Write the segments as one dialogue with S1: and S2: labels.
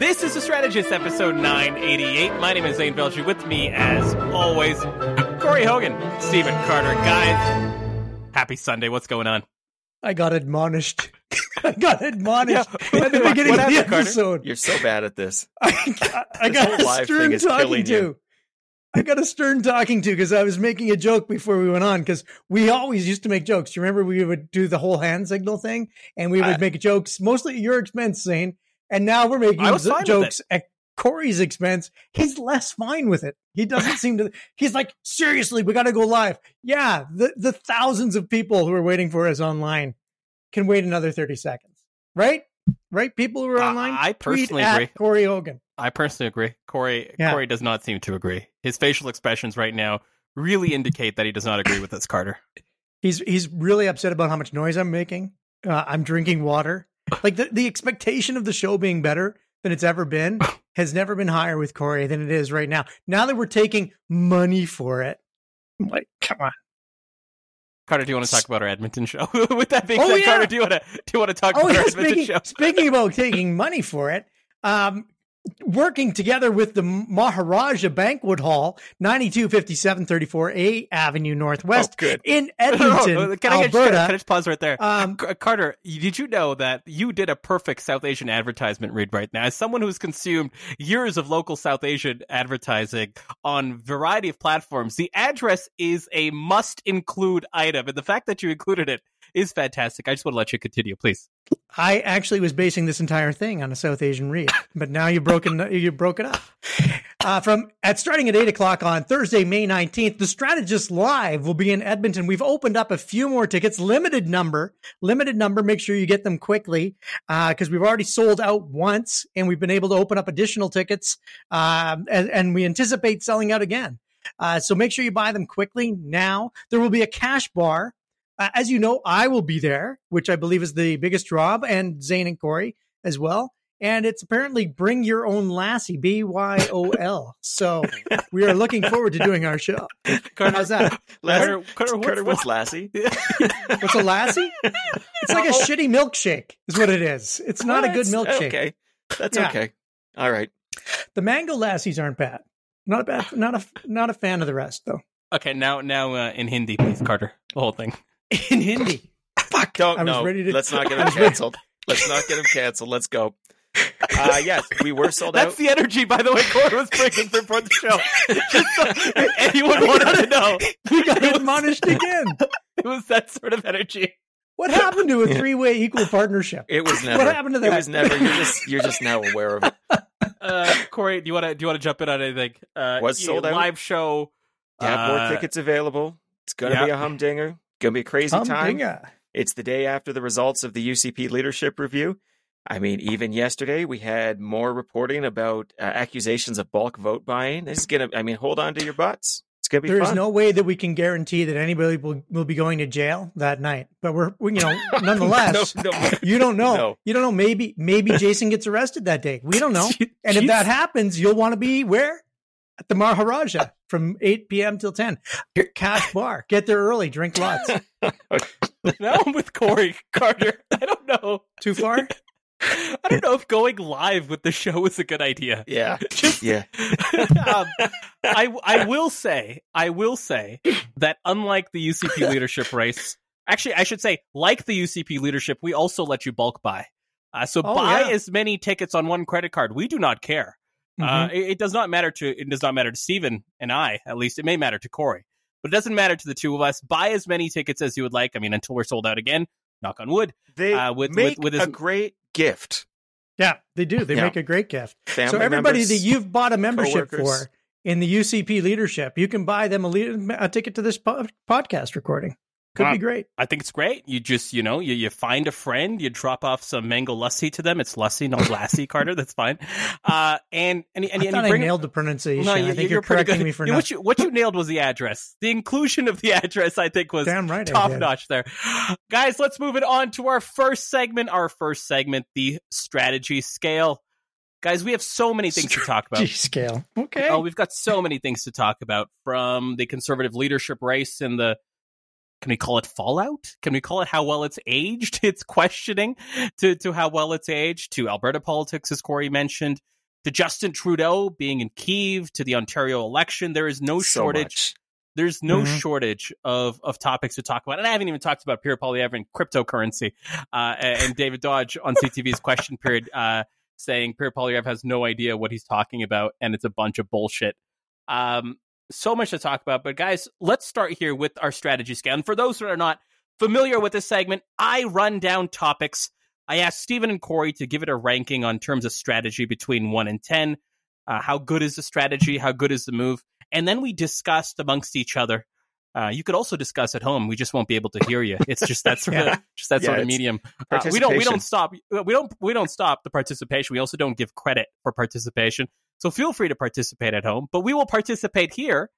S1: This is the Strategist, episode 988. My name is Zain Velji. With me, as always, Corey Hogan, Stephen Carter. Guys, happy Sunday. What's going on?
S2: I got admonished. I got admonished
S1: Yeah.
S2: at the beginning of the
S1: happened, Carter?
S2: episode.
S3: You're so bad at this.
S2: I got, I
S3: This
S2: got
S3: whole
S2: a stern talking to.
S3: you.
S2: I got a stern talking to because I was making a joke before we went on because we always used to make jokes. You remember we would do the whole hand signal thing and we would
S1: I-
S2: make jokes mostly at your expense, Zane. And now we're making z- jokes at Corey's expense. He's less fine with it. He doesn't seem to. He's like, seriously, we got to go live. Yeah, the the thousands of people who are waiting for us online can wait another thirty seconds, right? Right? People who are online.
S1: I personally agree.
S2: Corey Hogan.
S1: I personally agree. Corey
S2: Yeah.
S1: Corey does not seem to agree. His facial expressions right now really indicate that he does not agree with us, Carter.
S2: He's he's really upset about how much noise I'm making. Uh, I'm drinking water. Like the, the expectation of the show being better than it's ever been has never been higher with Corey than it is right now. Now that we're taking money for it, I'm like, come on.
S1: Carter, do you want to talk about our Edmonton show? with that being
S2: Oh,
S1: said,
S2: yeah.
S1: Carter, do you want to do you want to talk
S2: Oh
S1: about
S2: yeah,
S1: our Edmonton
S2: speaking,
S1: show?
S2: speaking about taking money for it, um, working together with the Maharaja Banquet Hall, 9257 34A Avenue Northwest
S3: Oh,
S2: in
S1: no,
S2: Edmonton,
S1: can, I just,
S2: Alberta.
S1: can I just pause right there?
S2: Um,
S1: Carter, did you know that you did a perfect South Asian advertisement read right now? As someone who's consumed years of local South Asian advertising on variety of platforms, the address is a must include item, and the fact that you included it is fantastic. I just want to let you continue, please.
S2: I actually was basing this entire thing on a South Asian read, but now you've broken you broke it up. Uh, from at starting at eight o'clock on Thursday, May nineteenth, the Strategist Live will be in Edmonton. We've opened up a few more tickets, limited number, limited number. Make sure you get them quickly because we've already sold out once, and we've been able to open up additional tickets, um, and, and we anticipate selling out again. Uh, so make sure you buy them quickly now. There will be a cash bar. Uh, as you know, I will be there, which I believe is the biggest draw, and Zain and Corey as well. And it's apparently Bring Your Own Lassie, B Y O L. So we are looking forward to doing our show.
S1: Carter,
S2: How's that?
S1: Carter, Carter, what's,
S3: Carter, what's Lassie?
S2: What's a lassie? It's like a shitty milkshake, is what it is. It's not a good milkshake.
S3: Okay, that's
S2: Yeah.
S3: okay. All right.
S2: The mango lassies aren't bad. Not a bad. Not a not a fan of the rest though.
S1: okay, now now uh, in Hindi, please, Carter, the whole thing.
S2: In Hindi,
S3: Fuck. Don't
S2: I was
S3: no.
S2: ready to-
S3: Let's not get
S2: I
S3: him canceled. Let's not get him canceled. Let's go. Uh, yes, we were sold
S1: That's
S3: out.
S1: That's the energy, by the way, Corey was bringing before the show. Just so anyone wanted to know,
S2: we got admonished again.
S1: it was that sort of energy.
S2: What happened to a three way equal partnership?
S3: It was never.
S2: What happened to that?
S3: It
S2: that?
S3: was never. You're just. You're just now aware of it.
S1: Uh, Corey, do you want to do you want to jump in on anything? Uh,
S3: Was
S1: you-
S3: sold out?
S1: live show.
S3: Yeah, more
S1: uh,
S3: tickets available. It's gonna
S1: yeah.
S3: be a humdinger. Gonna be a crazy time.
S2: Humdinger.
S3: It's the day after the results of the UCP leadership review. I mean, even yesterday we had more reporting about uh, accusations of bulk vote buying. This is gonna. I mean, hold on to your butts. It's gonna be
S2: There is
S3: fun.
S2: no way that we can guarantee that anybody will, will be going to jail that night. But we're, we, you know, nonetheless,
S3: no, no.
S2: you don't know.
S3: No.
S2: You don't know. Maybe, maybe Jason gets arrested that day. We don't know. And if that happens, you'll want to be where? At the Maharaja from 8 p.m. till 10. Cash bar. Get there early. Drink lots.
S1: now I'm with Corey Carter. I don't know.
S2: Too far?
S1: I don't know if going live with the show is a good idea.
S3: Yeah,
S1: Just
S3: yeah.
S1: um, I I will say I will say that unlike the UCP leadership race, actually I should say like the UCP leadership, we also let you bulk buy. Uh, so
S2: Oh,
S1: buy
S2: yeah.
S1: as many tickets on one credit card. We do not care. Uh,
S2: Mhm.
S1: it, it does not matter to it does not matter to Stephen and I. At least it may matter to Corey, but it doesn't matter to the two of us. Buy as many tickets as you would like. I mean, until we're sold out again. Knock on wood.
S3: They
S1: Uh, with-
S3: make
S1: with- with his-
S3: a great gift.
S2: yeah, they do. They
S3: Yeah.
S2: make a great gift.
S3: Family
S2: so everybody
S3: members,
S2: that you've bought a membership
S3: coworkers.
S2: for in the UCP leadership, you can buy them a, le- a ticket to this po- podcast recording. Could
S1: Wow.
S2: be great.
S1: I think it's great. You just, you know, you, you find a friend, you drop off some mango lassi to them. It's lassi, not lassi, Carter. That's fine. Uh, and and, and,
S2: I
S1: and you
S2: I nailed the pronunciation.
S1: No,
S2: I think
S1: you're,
S2: you're, correcting
S1: good.
S2: me for
S1: You- what you what you nailed was the address. The inclusion of the address, I think, was
S2: Damn right
S1: top notch there. Guys, let's move it on to our first segment. Our first segment, the strategy scale. Guys, we have so many things to talk about.
S2: Scale. Okay.
S1: Oh, we've got so many things to talk about from the conservative leadership race and the can we call it fallout? Can we call it how well it's aged? It's questioning to, to how well it's aged, to Alberta politics, as Corey mentioned, to Justin Trudeau being in Kiev, to the Ontario election. There is no
S3: So
S1: shortage.
S3: much.
S1: There's no
S2: Mhm.
S1: shortage of, of topics to talk about. And I haven't even talked about Pierre Poilievre and cryptocurrency uh, and David Dodge on CTV's question period uh, saying Pierre Poilievre has no idea what he's talking about and it's a bunch of bullshit. Um, so much to talk about. But guys, let's start here with our strategy scale. And for those that are not familiar with this segment, I run down topics. I asked Stephen and Corey to give it a ranking on terms of strategy between one and 10. Uh, how good is the strategy? How good is the move? And then we discussed amongst each other. Uh, you could also discuss at home. We just won't be able to hear you. It's just that sort
S2: Yeah.
S1: of just that
S3: Yeah,
S1: sort of medium. Uh, we don't we don't stop we don't we don't stop the participation. We also don't give credit for participation. So feel free to participate at home, but we will participate here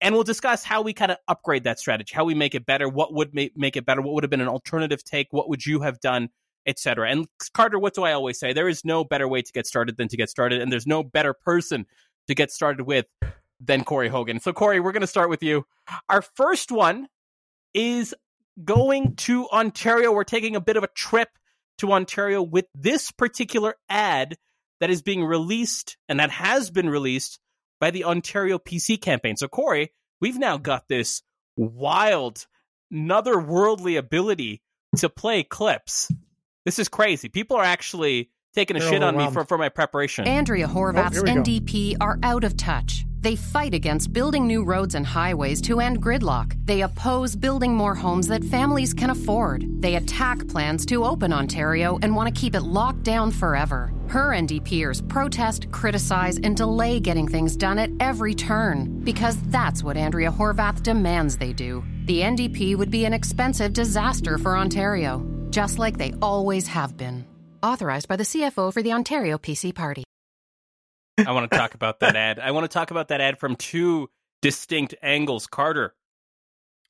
S1: and we'll discuss how we kind of upgrade that strategy, how we make it better, what would make, make it better, what would have been an alternative take, what would you have done, etc. And Carter, what do I always say? There is no better way to get started than to get started, and there's no better person to get started with than Corey Hogan. So Corey, we're going to start with you. Our first one is going to Ontario. We're taking a bit of a trip to Ontario with this particular ad that is being released and that has been released by the Ontario PC campaign. So, Corey, we've now got this wild, another worldly ability to play clips. This is crazy. People are actually taking a
S2: They're
S1: shit on me for, for my preparation.
S4: Andrea Horwath's oh,
S2: here we go.
S4: NDP are out of touch. They fight against building new roads and highways to end gridlock. They oppose building more homes that families can afford. They attack plans to open Ontario and want to keep it locked down forever. Her NDPers protest, criticize, and delay getting things done at every turn because that's what Andrea Horwath demands they do. The NDP would be an expensive disaster for Ontario, just like they always have been. Authorized by the CFO for the Ontario PC Party.
S1: I want to talk about that ad. I want to talk about that ad from two distinct angles. Carter,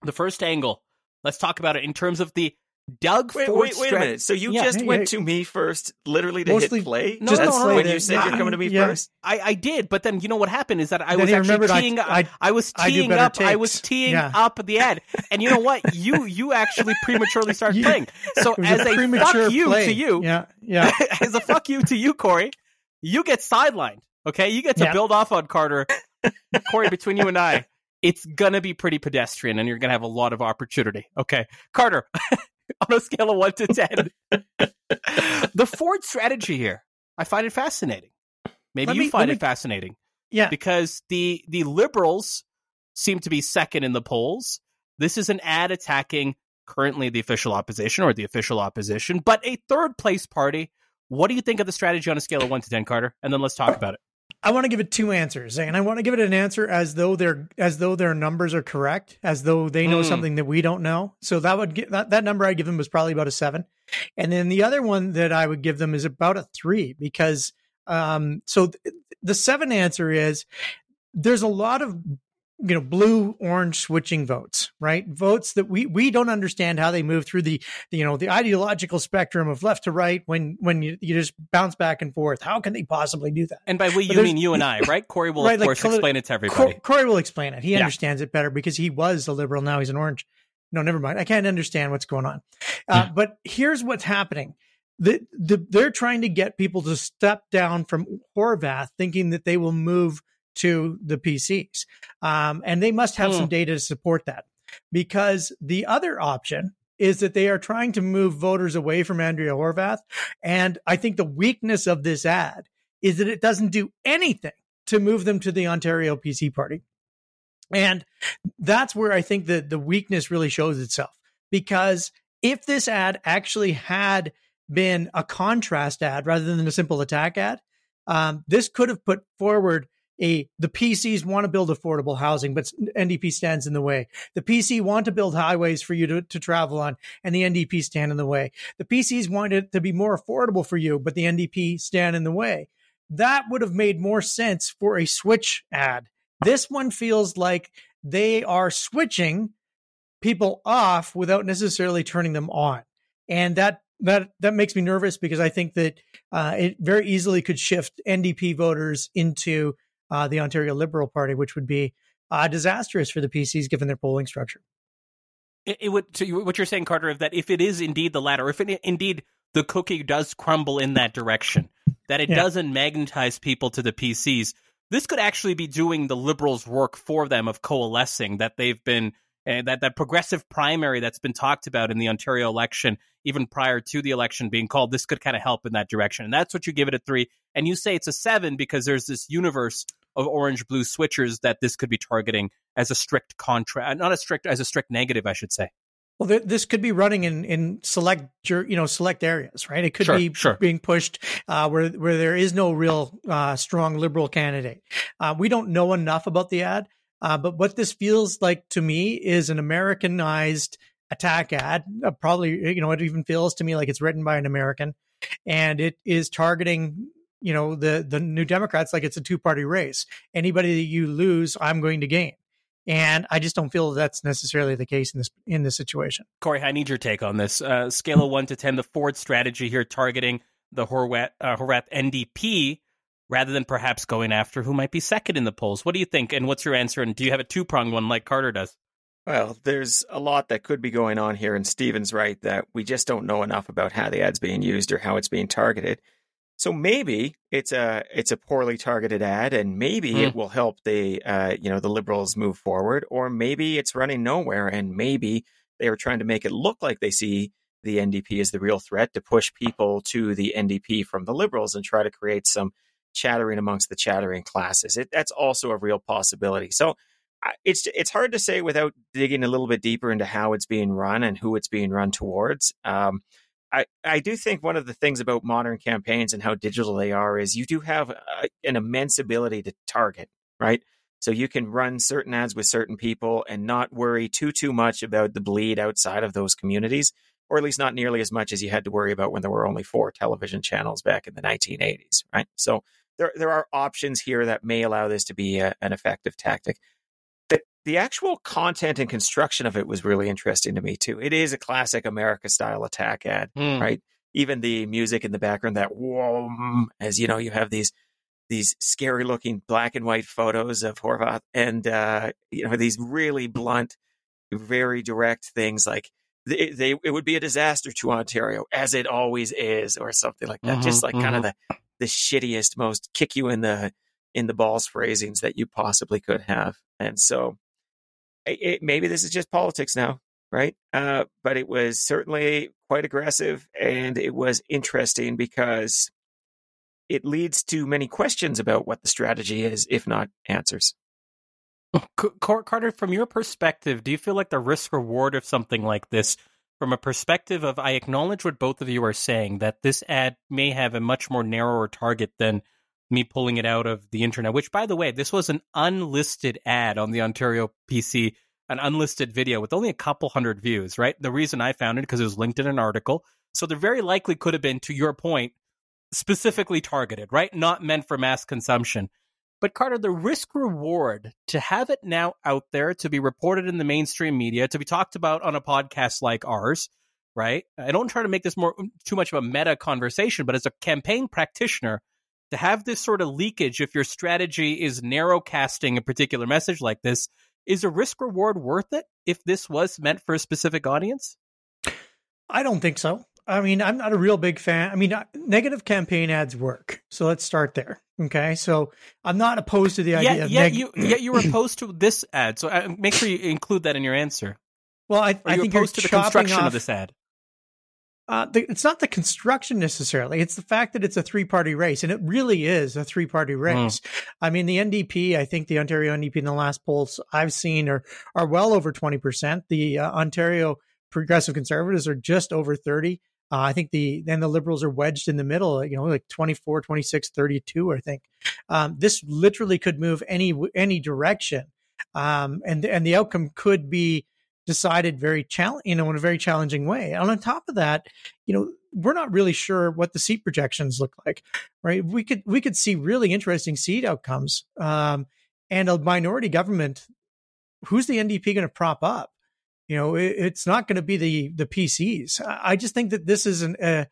S1: the first angle, let's talk about it in terms of the Doug
S3: Wait,
S1: Ford
S3: wait, wait a minute. So you
S1: Yeah.
S3: just
S2: Hey,
S3: went
S2: hey.
S3: to me first, literally to
S2: Mostly-
S3: hit play?
S1: No,
S3: That's
S1: no, no,
S3: when you said
S2: no,
S3: you're coming to me
S2: yeah.
S3: first?
S1: I, I did, but then you know what happened is that I
S2: Then
S1: was actually
S2: remembered I-
S1: teeing.
S2: I-
S1: I, was teeing
S2: better
S1: up. I was teeing
S2: Yeah.
S1: up the ad, and you know what? You you actually prematurely started
S2: You-
S1: playing. So as a,
S2: premature
S1: fuck you
S2: play.
S1: to you,
S2: Yeah, yeah.
S1: as a fuck you to you, Corey, you get sidelined. Okay, you get to
S2: Yeah.
S1: build off on Carter. Corey, between you and I, it's gonna be pretty pedestrian, and you're gonna have a lot of opportunity. Okay, Carter, on a scale of one to ten, the Ford strategy here, I find it fascinating. Maybe
S2: Let
S1: you
S2: me-
S1: find it
S2: me-
S1: fascinating
S2: Yeah.
S1: because the the liberals seem to be second in the polls. This is an ad attacking currently the official opposition or the official opposition, but a third place party. What do you think of the strategy on a scale of one to ten, Carter? And then let's talk about it.
S2: I want to give it two answers, and I want to give it an answer as though their as though their numbers are correct, as though they know
S1: Mm.
S2: something that we don't know. So that would get that, that number I give them was probably about a seven, and then the other one that I would give them is about a three because um so th- the seven answer is there's a lot of you know blue orange switching votes right votes that we we don't understand how they move through the you know the ideological spectrum of left to right when when you, you just bounce back and forth how can they possibly do that
S1: And by we,
S2: But
S1: you mean you and I, right? Corey will,
S2: Right,
S1: of
S2: like
S1: course,
S2: color-
S1: explain it to
S2: Cor-
S1: everybody.
S2: Corey will explain it. He
S1: Yeah.
S2: understands it better because he was a liberal. Now he's an orange. No, never mind. I can't understand what's going on. Uh, but here's what's happening. The, the, they're trying to get people to step down from Horwath, thinking that they will move to the PCs. Um, and they must have
S1: Hmm.
S2: some data to support that because the other option is that they are trying to move voters away from Andrea Horwath. And I think the weakness of this ad is that it doesn't do anything to move them to the Ontario PC party. And that's where I think that the weakness really shows itself because if this ad actually had been a contrast ad rather than a simple attack ad, um, this could have put forward a the PCs want to build affordable housing, but NDP stands in the way. The PC want to build highways for you to, to travel on, and the NDP stand in the way. The PCs want it to be more affordable for you, but the NDP stand in the way. That would have made more sense for a switch ad. This one feels like they are switching people off without necessarily turning them on. And that that that makes me nervous because I think that uh, it very easily could shift NDP voters into uh, the Ontario Liberal Party, which would be uh, disastrous for the PCs given their polling structure.
S1: It, it would. So you, what you're saying, Carter, is that if it is indeed the latter, if it, indeed the cookie does crumble in that direction, that it
S2: Yeah.
S1: doesn't magnetize people to the PCs, this could actually be doing the liberals' work for them of coalescing that they've been uh, that that progressive primary that's been talked about in the Ontario election, even prior to the election being called. This could kind of help in that direction, and that's what you give it a three. And you say it's a seven because there's this universe of orange blue switchers that this could be targeting as a strict contrast, not a strict as a strict negative, I should say.
S2: Well, th- this could be running in in select you know select areas, right? It could
S1: Sure,
S2: be
S1: sure.
S2: being pushed uh, where where there is no real uh, strong liberal candidate. Uh, we don't know enough about the ad, uh, but what this feels like to me is an Americanized attack ad. Uh, probably, you know, it even feels to me like it's written by an American, and it is targeting you know the the New Democrats like it's a two party race. Anybody that you lose, I'm going to gain. And I just don't feel that's necessarily the case in this in this situation.
S1: Corey, I need your take on this. Uh, scale of one to ten, the Ford strategy here targeting the Horwath, uh, Horwath NDP rather than perhaps going after who might be second in the polls. What do you think? And what's your answer? And do you have a two pronged one like Carter does?
S3: Well, there's a lot that could be going on here, and Stephen's right that we just don't know enough about how the ad's being used or how it's being targeted. So maybe it's a it's a poorly targeted ad, and maybe
S1: Hmm.
S3: it will help the uh, you know the liberals move forward, or maybe it's running nowhere, and maybe they are trying to make it look like they see the NDP as the real threat to push people to the NDP from the liberals and try to create some chattering amongst the chattering classes. It, that's also a real possibility. So it's it's hard to say without digging a little bit deeper into how it's being run and who it's being run towards. Um, I I do think one of the things about modern campaigns and how digital they are is you do have a, an immense ability to target, right? So you can run certain ads with certain people and not worry too too much about the bleed outside of those communities, or at least not nearly as much as you had to worry about when there were only four television channels back in the 1980s, right? So there there are options here that may allow this to be a, an effective tactic. The, actual content and construction of it was really interesting to me too. It is a classic America style attack ad,
S1: Hmm.
S3: right? Even the music in the background, that whoa, as you know, you have these these scary looking black and white photos of Horwath and uh, you know these really blunt, very direct things like they, they it would be a disaster to Ontario as it always is, or something like that.
S1: Mhm,
S3: Just like kind of the the shittiest, most kick you in the in the balls phrasings that you possibly could have. And so it, it, maybe this is just politics now, right? Uh, but it was certainly quite aggressive and it was interesting because it leads to many questions about what the strategy is, if not answers.
S1: C- Carter, from your perspective, do you feel like the risk reward of something like this, from a perspective of, I acknowledge what both of you are saying, that this ad may have a much more narrower target than me pulling it out of the internet, which, by the way, this was an unlisted ad on the Ontario PC, an unlisted video with only a couple hundred views, right? The reason I found it because it was linked in an article. So there very likely could have been, to your point, specifically targeted, right? Not meant for mass consumption. But Carter, the risk reward to have it now out there, to be reported in the mainstream media, to be talked about on a podcast like ours, right? I don't try to make this more too much of a meta conversation, but as a campaign practitioner, to have this sort of leakage, if your strategy is narrow casting a particular message like this, is a risk reward worth it if this was meant for a specific audience?
S2: I don't think so. I mean, I'm not a real big fan. I mean, uh, negative campaign ads work. So let's start there. Okay. So I'm not opposed to the idea
S1: Yeah,
S2: of
S1: yeah,
S2: neg-
S1: you, yeah, you were opposed to this ad, so uh, make sure you include that in your answer.
S2: well, I,
S1: Are
S2: I
S1: you
S2: think you're
S1: opposed to the construction
S2: off,
S1: of this ad?
S2: Uh, the, it's not the construction necessarily. It's the fact that it's a three party race, and it really is a three party
S1: Hmm.
S2: race. I mean, the NDP, I think the Ontario NDP in the last polls I've seen are are well over twenty percent. The uh, Ontario Progressive Conservatives are just over thirty. Uh, I think the then the Liberals are wedged in the middle, you know, like 24, 26, 32, I think. Um, this literally could move any any direction, um, and and the outcome could be decided very challenge, you know, in a very challenging way. And on top of that, you know, we're not really sure what the seat projections look like, right? We could we could see really interesting seat outcomes, um, and a minority government. Who's the NDP going to prop up? You know, it, it's not going to be the the PCs. I, I just think that this is an, a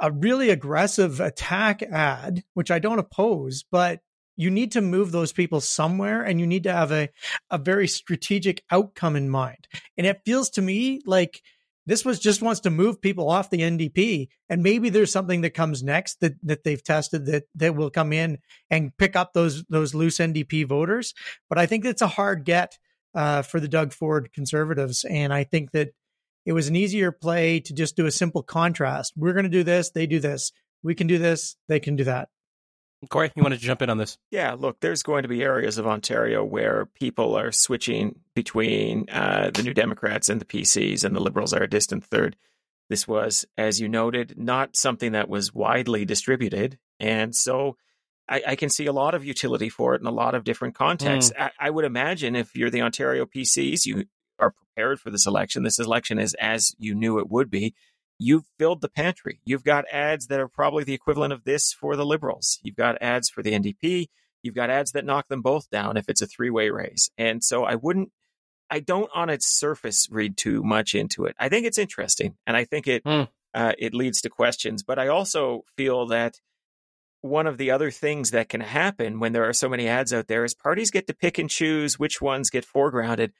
S2: a really aggressive attack ad, which I don't oppose, but you need to move those people somewhere and you need to have a, a very strategic outcome in mind. And it feels to me like this was just wants to move people off the NDP. And maybe there's something that comes next that, that they've tested that, that will come in and pick up those, those loose NDP voters. But I think it's a hard get uh, for the Doug Ford conservatives. And I think that it was an easier play to just do a simple contrast. We're going to do this. They do this. We can do this. They can do that.
S1: Corey, you want to jump in on this?
S3: Yeah, look, there's going to be areas of Ontario where people are switching between uh, the New Democrats and the PCs, and the Liberals are a distant third. This was, as you noted, not something that was widely distributed. And so I, I can see a lot of utility for it in a lot of different contexts. Mm. I, I would imagine if you're the Ontario PCs, you are prepared for this election. This election is as you knew it would be you've filled the pantry. You've got ads that are probably the equivalent of this for the Liberals. You've got ads for the NDP. You've got ads that knock them both down if it's a three way race. And so I wouldn't, I don't on its surface read too much into it. I think it's interesting and I think it, mm. uh, it leads to questions. But I also feel that one of the other things that can happen when there are so many ads out there is parties get to pick and choose which ones get foregrounded.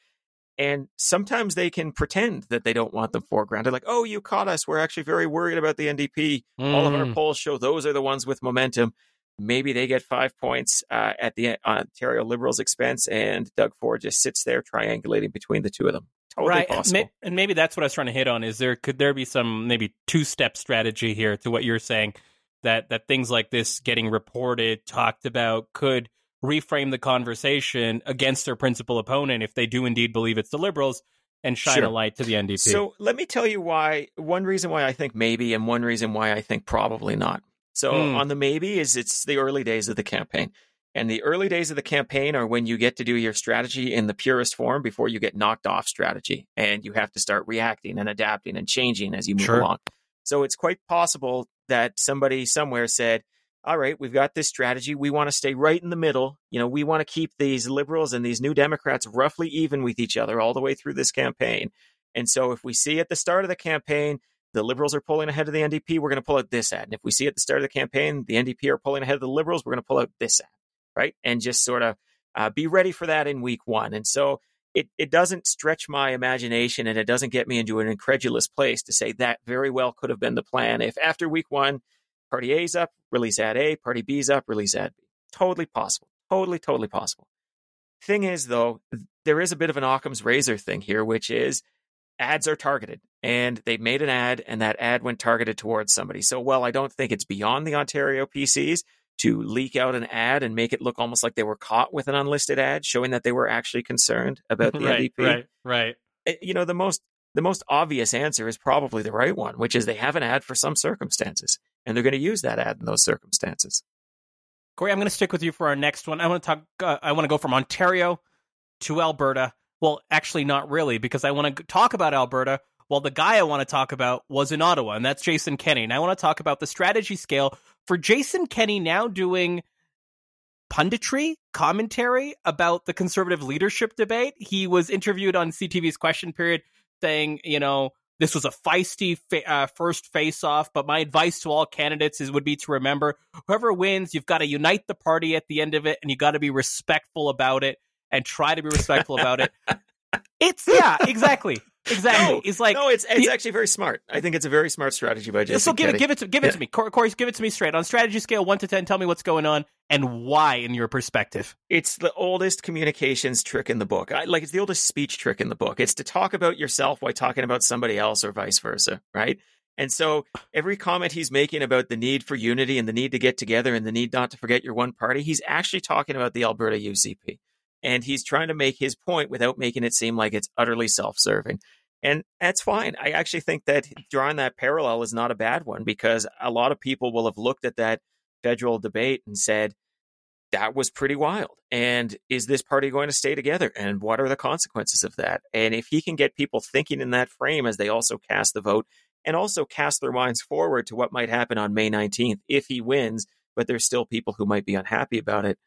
S3: And sometimes they can pretend that they don't want them foregrounded, like, oh, you caught us. We're actually very worried about the NDP. Mm. All of our mm. polls show those are the ones with momentum. Maybe they get five points uh, at the Ontario Liberals' expense, and Doug Ford just sits there triangulating between the two of them. Totally right, possible.
S1: and maybe that's what I was trying to hit on. Is there could there be some maybe two step strategy here to what you're saying that that things like this getting reported, talked about, could reframe the conversation against their principal opponent if they do indeed believe it's the liberals and shine sure. a light to the NDP.
S3: So let me tell you why. One reason why I think maybe, and one reason why I think probably not. So mm. on the maybe is it's the early days of the campaign. And the early days of the campaign are when you get to do your strategy in the purest form before you get knocked off strategy. And you have to start reacting and adapting and changing as you move sure. along. So it's quite possible that somebody somewhere said, all right, we've got this strategy. We want to stay right in the middle. You know, we want to keep these liberals and these new Democrats roughly even with each other all the way through this campaign. And so if we see at the start of the campaign, the liberals are pulling ahead of the NDP, we're going to pull out this ad. And if we see at the start of the campaign, the NDP are pulling ahead of the liberals, we're going to pull out this ad, right? And just sort of uh, be ready for that in week one. And so it, it doesn't stretch my imagination and it doesn't get me into an incredulous place to say that very well could have been the plan. If after week one, Party A's up, release ad A. Party B's up, release ad B. Totally possible. Totally, totally possible. Thing is, though, there is a bit of an Occam's razor thing here, which is ads are targeted and they made an ad and that ad went targeted towards somebody. So, well, I don't think it's beyond the Ontario PCs to leak out an ad and make it look almost like they were caught with an unlisted ad, showing that they were actually concerned about the
S1: right,
S3: NDP.
S1: Right, right.
S3: Eh, you know, the most the most obvious answer is probably the right one, which is they have an ad for some circumstances and they're going to use that ad in those circumstances.
S1: Corey, I'm going to stick with you for our next one. I want to talk. Uh, I want to go from Ontario to Alberta. Well, actually, not really, because I want to talk about Alberta. Well, the guy I want to talk about was in Ottawa, and that's Jason Kenney. And I want to talk about the strategy scale for Jason Kenney now doing punditry commentary about the conservative leadership debate. He was interviewed on CTV's Question Period, saying, you know, this was a feisty fa- uh, first face-off, but my advice to all candidates is would be to remember whoever wins, you've got to unite the party at the end of it, and you got to be respectful about it and try to be respectful about it. It's yeah, exactly. Exactly.
S3: No,
S1: it's like
S3: no, it's it's the, actually very smart. I think it's a very smart strategy by Jason.
S1: So give it, give it, to, give it yeah. to me, Corey. Give it to me straight on strategy scale one to ten. Tell me what's going on and why, in your perspective.
S3: It's the oldest communications trick in the book. I, like it's the oldest speech trick in the book. It's to talk about yourself while talking about somebody else, or vice versa, right? And so every comment he's making about the need for unity and the need to get together and the need not to forget your one party, he's actually talking about the Alberta UCP and he's trying to make his point without making it seem like it's utterly self-serving. And that's fine. I actually think that drawing that parallel is not a bad one because a lot of people will have looked at that federal debate and said, that was pretty wild. And is this party going to stay together? And what are the consequences of that? And if he can get people thinking in that frame as they also cast the vote and also cast their minds forward to what might happen on May 19th if he wins, but there's still people who might be unhappy about it,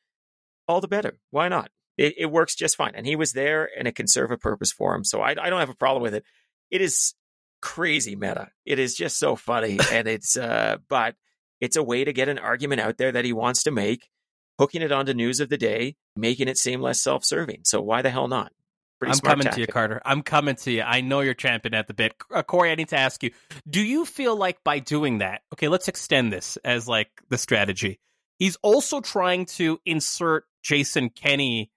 S3: all the better. Why not? It, it, works just fine. And he was there and it can serve a purpose for him. So I, I don't have a problem with it. It is crazy meta. It is just so funny. and it's, uh, but it's a way to get an argument out there that he wants to make. hooking it onto news of the day, making it seem less self serving. So why the hell not?
S1: Pretty I'm coming tactic. to you, Carter. I'm coming to you. I know you're champion at the bit. Uh, Corey, I need to ask you do you feel like by doing that, okay, let's extend this as like the strategy. He's also trying to insert Jason Kenney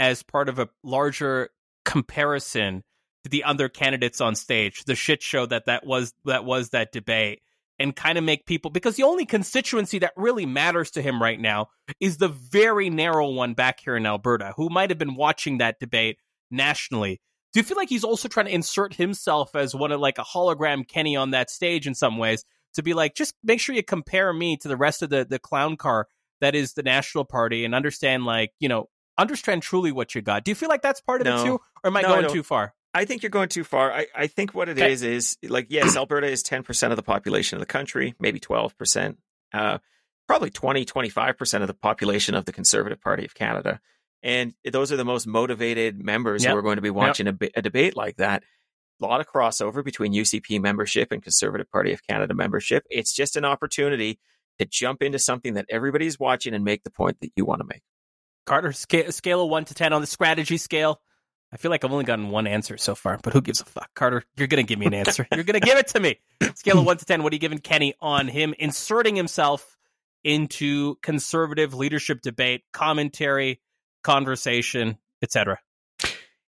S1: as part of a larger comparison to the other candidates on stage, the shit show that that was that was that debate and kind of make people because the only constituency that really matters to him right now is the very narrow one back here in Alberta who might have been watching that debate nationally. Do you feel like he's also trying to insert himself as one of like a hologram Kenney on that stage in some ways to be like, just make sure you compare me to the rest of the the clown car that is the National Party and understand like you know understand truly what you got. Do you feel like that's part of
S3: no.
S1: it too, or am I
S3: no,
S1: going
S3: I
S1: too far?
S3: I think you're going too far. I, I think what it okay. is is like yes, Alberta is 10% of the population of the country, maybe 12%. Uh, probably 20, 25% of the population of the Conservative Party of Canada. And those are the most motivated members yep. who are going to be watching yep. a, a, debate like that. A lot of crossover between UCP membership and Conservative Party of Canada membership. It's just an opportunity to jump into something that everybody's watching and make the point that you want to make.
S1: Carter, scale, of 1 to 10 on the strategy scale. I feel like I've only gotten one answer so far, but who gives a fuck? Carter, you're going to give me an answer. you're going to give it to me. Scale of 1 to 10, what are you giving Kenney on him inserting himself into conservative leadership debate, commentary, conversation, etc.?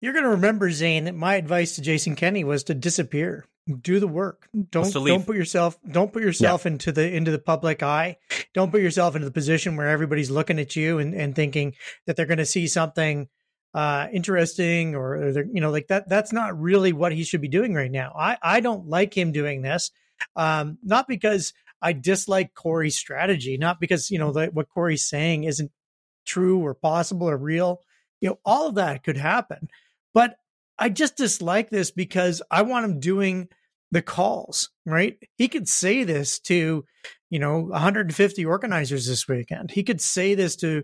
S2: You're going to remember, Zain, that my advice to Jason Kenney was to disappear. Do the work. Don't don't put yourself don't put yourself yeah. into the into the public eye. Don't put yourself into the position where everybody's looking at you and, and thinking that they're going to see something uh, interesting or, you know, like that. That's not really what he should be doing right now. I, I don't like him doing this. Um, not because I dislike Corey's strategy, not because, you know, the, what Corey's saying isn't true or possible or real. You know, all of that could happen. But I just dislike this because I want him doing the calls, right? He could say this to, you know, 150 organizers this weekend. He could say this to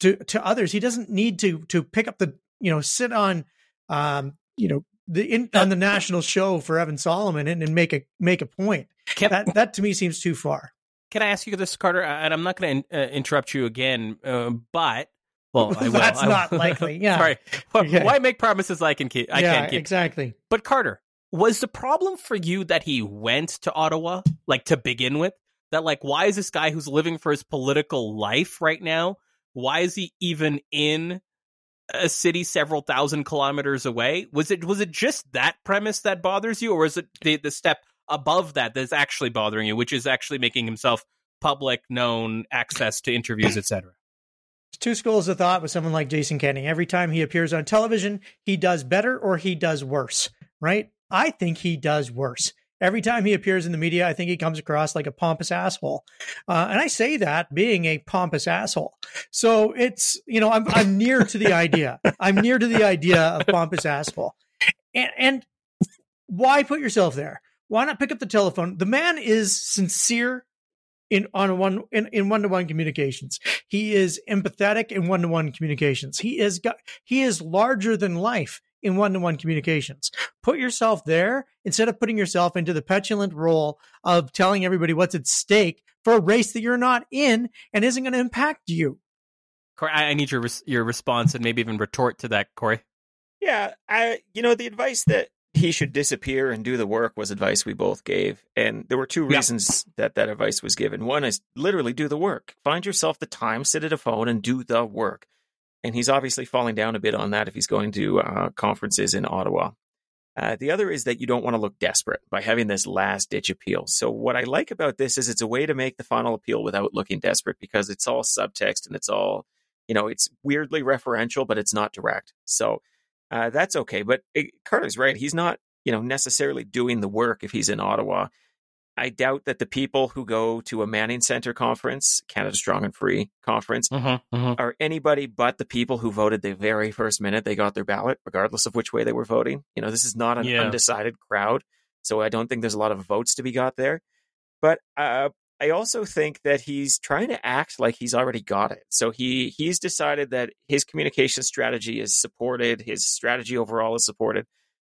S2: to to others. He doesn't need to to pick up the you know sit on um you know the in, on the national show for Evan Solomon and, and make a make a point. Can, that that to me seems too far.
S1: Can I ask you this, Carter? And I'm not going to uh, interrupt you again, uh, but well, I will.
S2: That's not likely. Yeah.
S1: Sorry. Okay. Why make promises I can keep? I
S2: yeah,
S1: can't keep.
S2: Exactly.
S1: But Carter, was the problem for you that he went to Ottawa, like to begin with? That like, why is this guy who's living for his political life right now why is he even in a city several thousand kilometers away? Was it was it just that premise that bothers you, or is it the, the step above that that's actually bothering you, which is actually making himself public, known, access to interviews, etc.?
S2: Two schools of thought with someone like Jason Kenney. Every time he appears on television, he does better or he does worse, right? I think he does worse. Every time he appears in the media, I think he comes across like a pompous asshole. Uh, and I say that being a pompous asshole. So it's, you know, I'm, I'm near to the idea. I'm near to the idea of pompous asshole. And, and why put yourself there? Why not pick up the telephone? The man is sincere in on one in, in one-to-one communications. He is empathetic in one-to-one communications. He is got he is larger than life in one to one communications. Put yourself there instead of putting yourself into the petulant role of telling everybody what's at stake for a race that you're not in and isn't going to impact you.
S1: Corey, I need your your response and maybe even retort to that, Corey.
S3: Yeah, I you know the advice that he should disappear and do the work was advice we both gave, and there were two reasons yeah. that that advice was given. One is literally do the work. Find yourself the time, sit at a phone, and do the work and he's obviously falling down a bit on that if he's going to uh, conferences in Ottawa. Uh, the other is that you don't want to look desperate by having this last ditch appeal. So, what I like about this is it's a way to make the final appeal without looking desperate because it's all subtext and it's all, you know, it's weirdly referential, but it's not direct. So, uh, that's okay. But it, eh, Carter's right. He's not, you know, necessarily doing the work if he's in Ottawa. I doubt that the people who go to a Manning Center conference, Canada Strong and Free conference, mm-hmm, mm-hmm. are anybody but the people who voted the very first minute they got their ballot, regardless of which way they were voting. You know, this is not an yeah. undecided crowd, so I don't think there's a lot of votes to be got there. But uh, I also think that he's trying to act like he's already got it. So he he's decided that his communication strategy is supported, his strategy overall is supported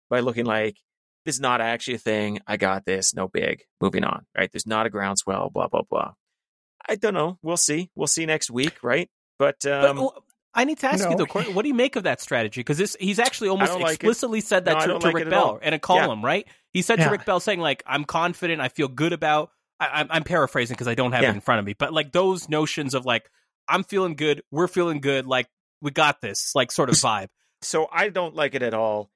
S3: by looking like this is not actually a thing. I got this. No big. Moving on. Right. There's not a groundswell. Blah blah blah. I don't know. We'll see. We'll see next week. Right. But, um,
S1: but I need to ask
S2: no.
S1: you though, Courtney, what do you make of that strategy? Because this he's actually almost
S3: like
S1: explicitly said that
S3: No,
S1: to, to
S3: like
S1: Rick Bell in a column, right? He said
S2: Yeah.
S1: to Rick Bell saying like, "I'm confident, I feel good about." I, I'm, I'm paraphrasing because I don't have
S3: Yeah.
S1: it in front of me, but like those notions of like, I'm feeling good, we're feeling good, like we got this, like sort of vibe.
S3: So I don't like it at all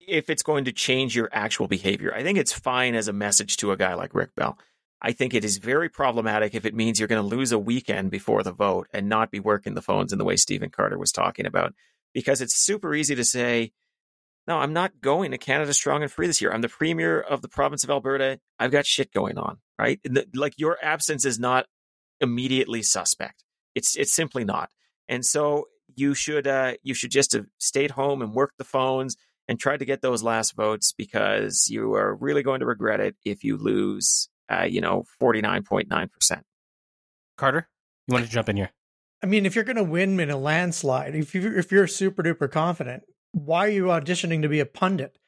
S3: if it's going to change your actual behavior. I think it's fine as a message to a guy like Rick Bell. I think it is very problematic if it means you're going to lose a weekend before the vote and not be working the phones in the way Stephen Carter was talking about. Because it's super easy to say, no, I'm not going to Canada Strong and Free this year. I'm the premier of the province of Alberta. I've got shit going on, right? The- like your absence is not immediately suspect. It's it's simply not. And so you should uh, you should just have stayed home and worked the phones and tried to get those last votes because you are really going to regret it if you lose, uh, you know, forty nine point nine percent.
S1: Carter, you want to jump in here?
S2: I mean, if you're going to win in a landslide, if you if you're super duper confident, why are you auditioning to be a pundit?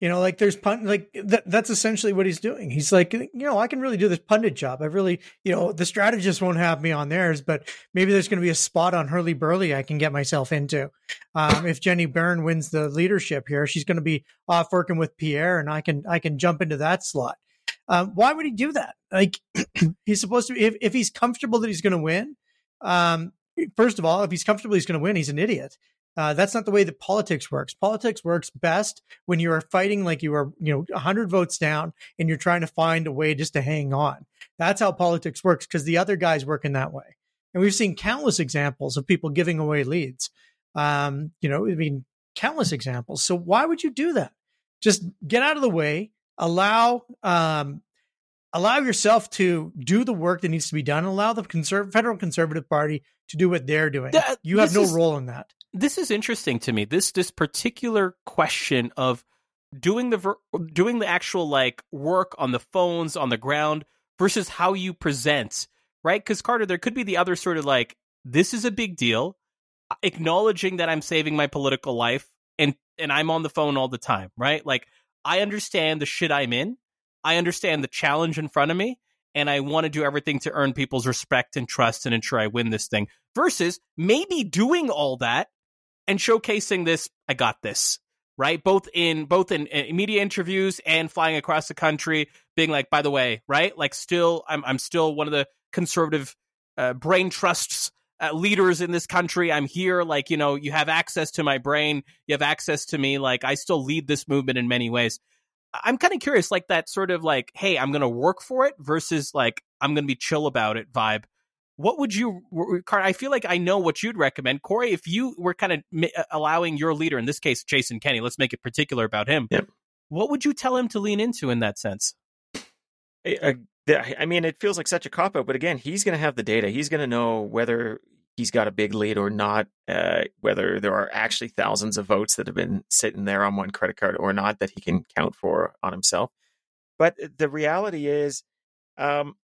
S2: You know, like there's pun like that, that's essentially what he's doing. He's like, you know, I can really do this pundit job. I really, you know, the strategist won't have me on theirs, but maybe there's going to be a spot on Hurley Burley I can get myself into. Um, if Jenny Byrne wins the leadership here, she's going to be off working with Pierre, and I can I can jump into that slot. Um, why would he do that? Like he's supposed to. If if he's comfortable that he's going to win, um, first of all, if he's comfortable he's going to win, he's an idiot. Uh, that's not the way that politics works. Politics works best when you are fighting like you are, you know, 100 votes down and you're trying to find a way just to hang on. That's how politics works because the other guys work in that way. And we've seen countless examples of people giving away leads. Um, you know, I mean, countless examples. So why would you do that? Just get out of the way, allow, um, allow yourself to do the work that needs to be done. Allow the conserv- federal conservative party to do what they're doing.
S1: That-
S2: you have no
S1: is-
S2: role in that.
S1: This is interesting to me. This this particular question of doing the ver- doing the actual like work on the phones on the ground versus how you present, right? Because Carter, there could be the other sort of like this is a big deal, acknowledging that I'm saving my political life and and I'm on the phone all the time, right? Like I understand the shit I'm in, I understand the challenge in front of me, and I want to do everything to earn people's respect and trust and ensure I win this thing. Versus maybe doing all that and showcasing this i got this right? Both in both in, in media interviews and flying across the country being like by the way right? Like still i'm, I'm still one of the conservative uh, brain trusts uh, leaders in this country. I'm here like you know you have access to my brain. You have access to me. Like i still lead this movement in many ways. I'm kind of curious like that sort of like hey i'm gonna work for it versus like i'm gonna be chill about it vibe what would you Car- i feel like i know what you'd recommend corey if you were kind of mi- uh, allowing your leader in this case jason kenney let's make it particular about him
S3: Yep.
S1: what would you tell him to lean into in that sense
S3: I, I- I mean, it feels like such a cop out, but again, he's going to have the data. He's going to know whether he's got a big lead or not, uh, whether there are actually thousands of votes that have been sitting there on one credit card or not that he can count for on himself. But the reality is, um,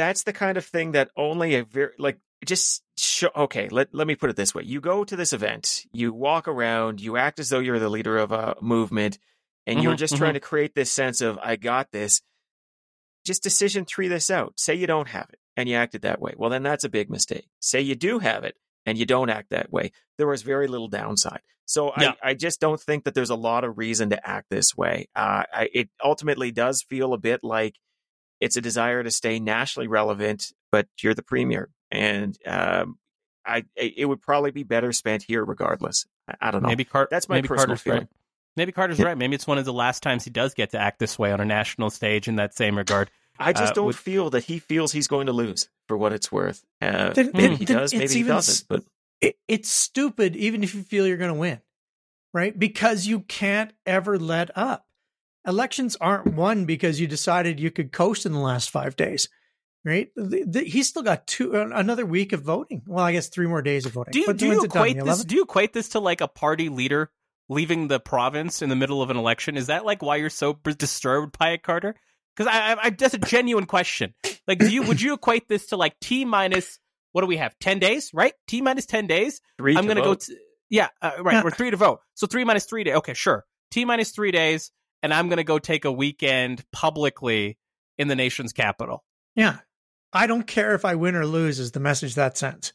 S3: that's the kind of thing that only a very like just show. Okay, let let me put it this way: you go to this event, you walk around, you act as though you're the leader of a movement, and you're
S1: Mhm,
S3: just
S1: mhm.
S3: trying to create this sense of "I got this." Just decision tree this out. Say you don't have it, and you acted that way. Well, then that's a big mistake. Say you do have it, and you don't act that way. There was very little downside. So
S1: Yeah.
S3: I, I just don't think that there's a lot of reason to act this way. Uh, I, it ultimately does feel a bit like it's a desire to stay nationally relevant, but you're the premier, and um, I it would probably be better spent here regardless. I, I don't know.
S1: maybe Car-
S3: That's my
S1: maybe
S3: personal
S1: Carter's
S3: feeling.
S1: right maybe carter's
S3: Yeah.
S1: right maybe it's one of the last times he does get to act this way on a national stage in that same regard
S3: I just
S1: uh,
S3: don't
S1: would-
S3: feel that he feels he's going to lose for what it's worth. Uh,
S2: Then-
S3: maybe
S2: then-
S3: he does, maybe he
S2: even
S3: doesn't. But
S2: it, it's stupid even if you feel you're going to win right because you can't ever let up elections aren't won because you decided you could coast in the last five days right? The, the, he's still got two uh, another week of voting. Well i guess three more days of voting.
S1: Do you,
S2: But
S1: do you
S2: it done?
S1: equate this do you equate this to like a party leader leaving the province in the middle of an election? Is that like why you're so disturbed by it carter? Because I, I, I that's a genuine question. Like do you would you equate this to like t minus what do we have 10 days right? T minus 10 days?
S3: Three
S1: i'm
S3: to
S1: gonna go
S3: vote.
S1: to yeah uh, right
S2: Yeah.
S1: we're three to vote. So three minus three days okay sure. T minus three days and i'm gonna go take a weekend publicly in the nation's capital
S2: yeah i don't care if i win or lose is the message that sends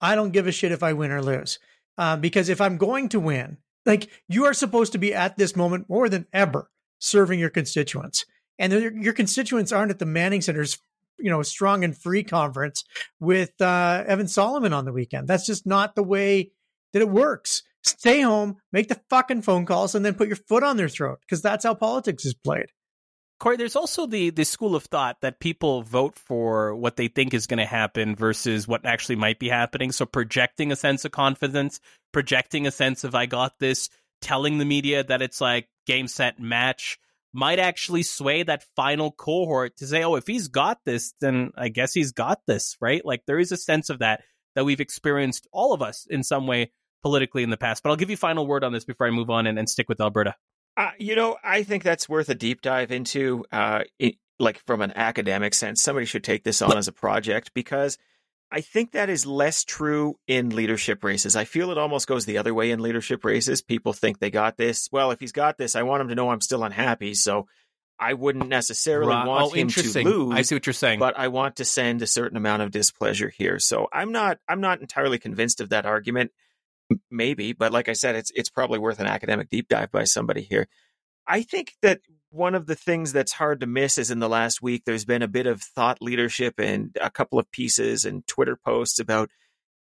S2: I don't give a shit if I win or lose. Uh, because if I'm going to win, like you are supposed to be at this moment more than ever serving your constituents. And your constituents aren't at the Manning Center's, you know, strong and free conference with uh, Evan Solomon on the weekend. That's just not the way that it works. Stay home, make the fucking phone calls, and then put your foot on their throat because that's how politics is played.
S1: Corey, there's also the the school of thought that people vote for what they think is going to happen versus what actually might be happening. So projecting a sense of confidence, projecting a sense of I got this, telling the media that it's like game set match might actually sway that final cohort to say, "Oh, if he's got this, then I guess he's got this." Right? Like there is a sense of that that we've experienced all of us in some way politically in the past. But I'll give you final word on this before I move on and, and stick with Alberta.
S3: Uh, you know, I think that's worth a deep dive into. Uh, it, like from an academic sense, somebody should take this on as a project because I think that is less true in leadership races. I feel it almost goes the other way in leadership races. People think they got this. Well, if he's got this, I want him to know I'm still unhappy. So I wouldn't necessarily right. want
S1: oh,
S3: him to lose.
S1: I see what you're saying.
S3: But I want to send a certain amount of displeasure here. So I'm not I'm not entirely convinced of that argument maybe, but like I said, it's it's probably worth an academic deep dive by somebody here. I think that one of the things that's hard to miss is in the last week there's been a bit of thought leadership and a couple of pieces and Twitter posts about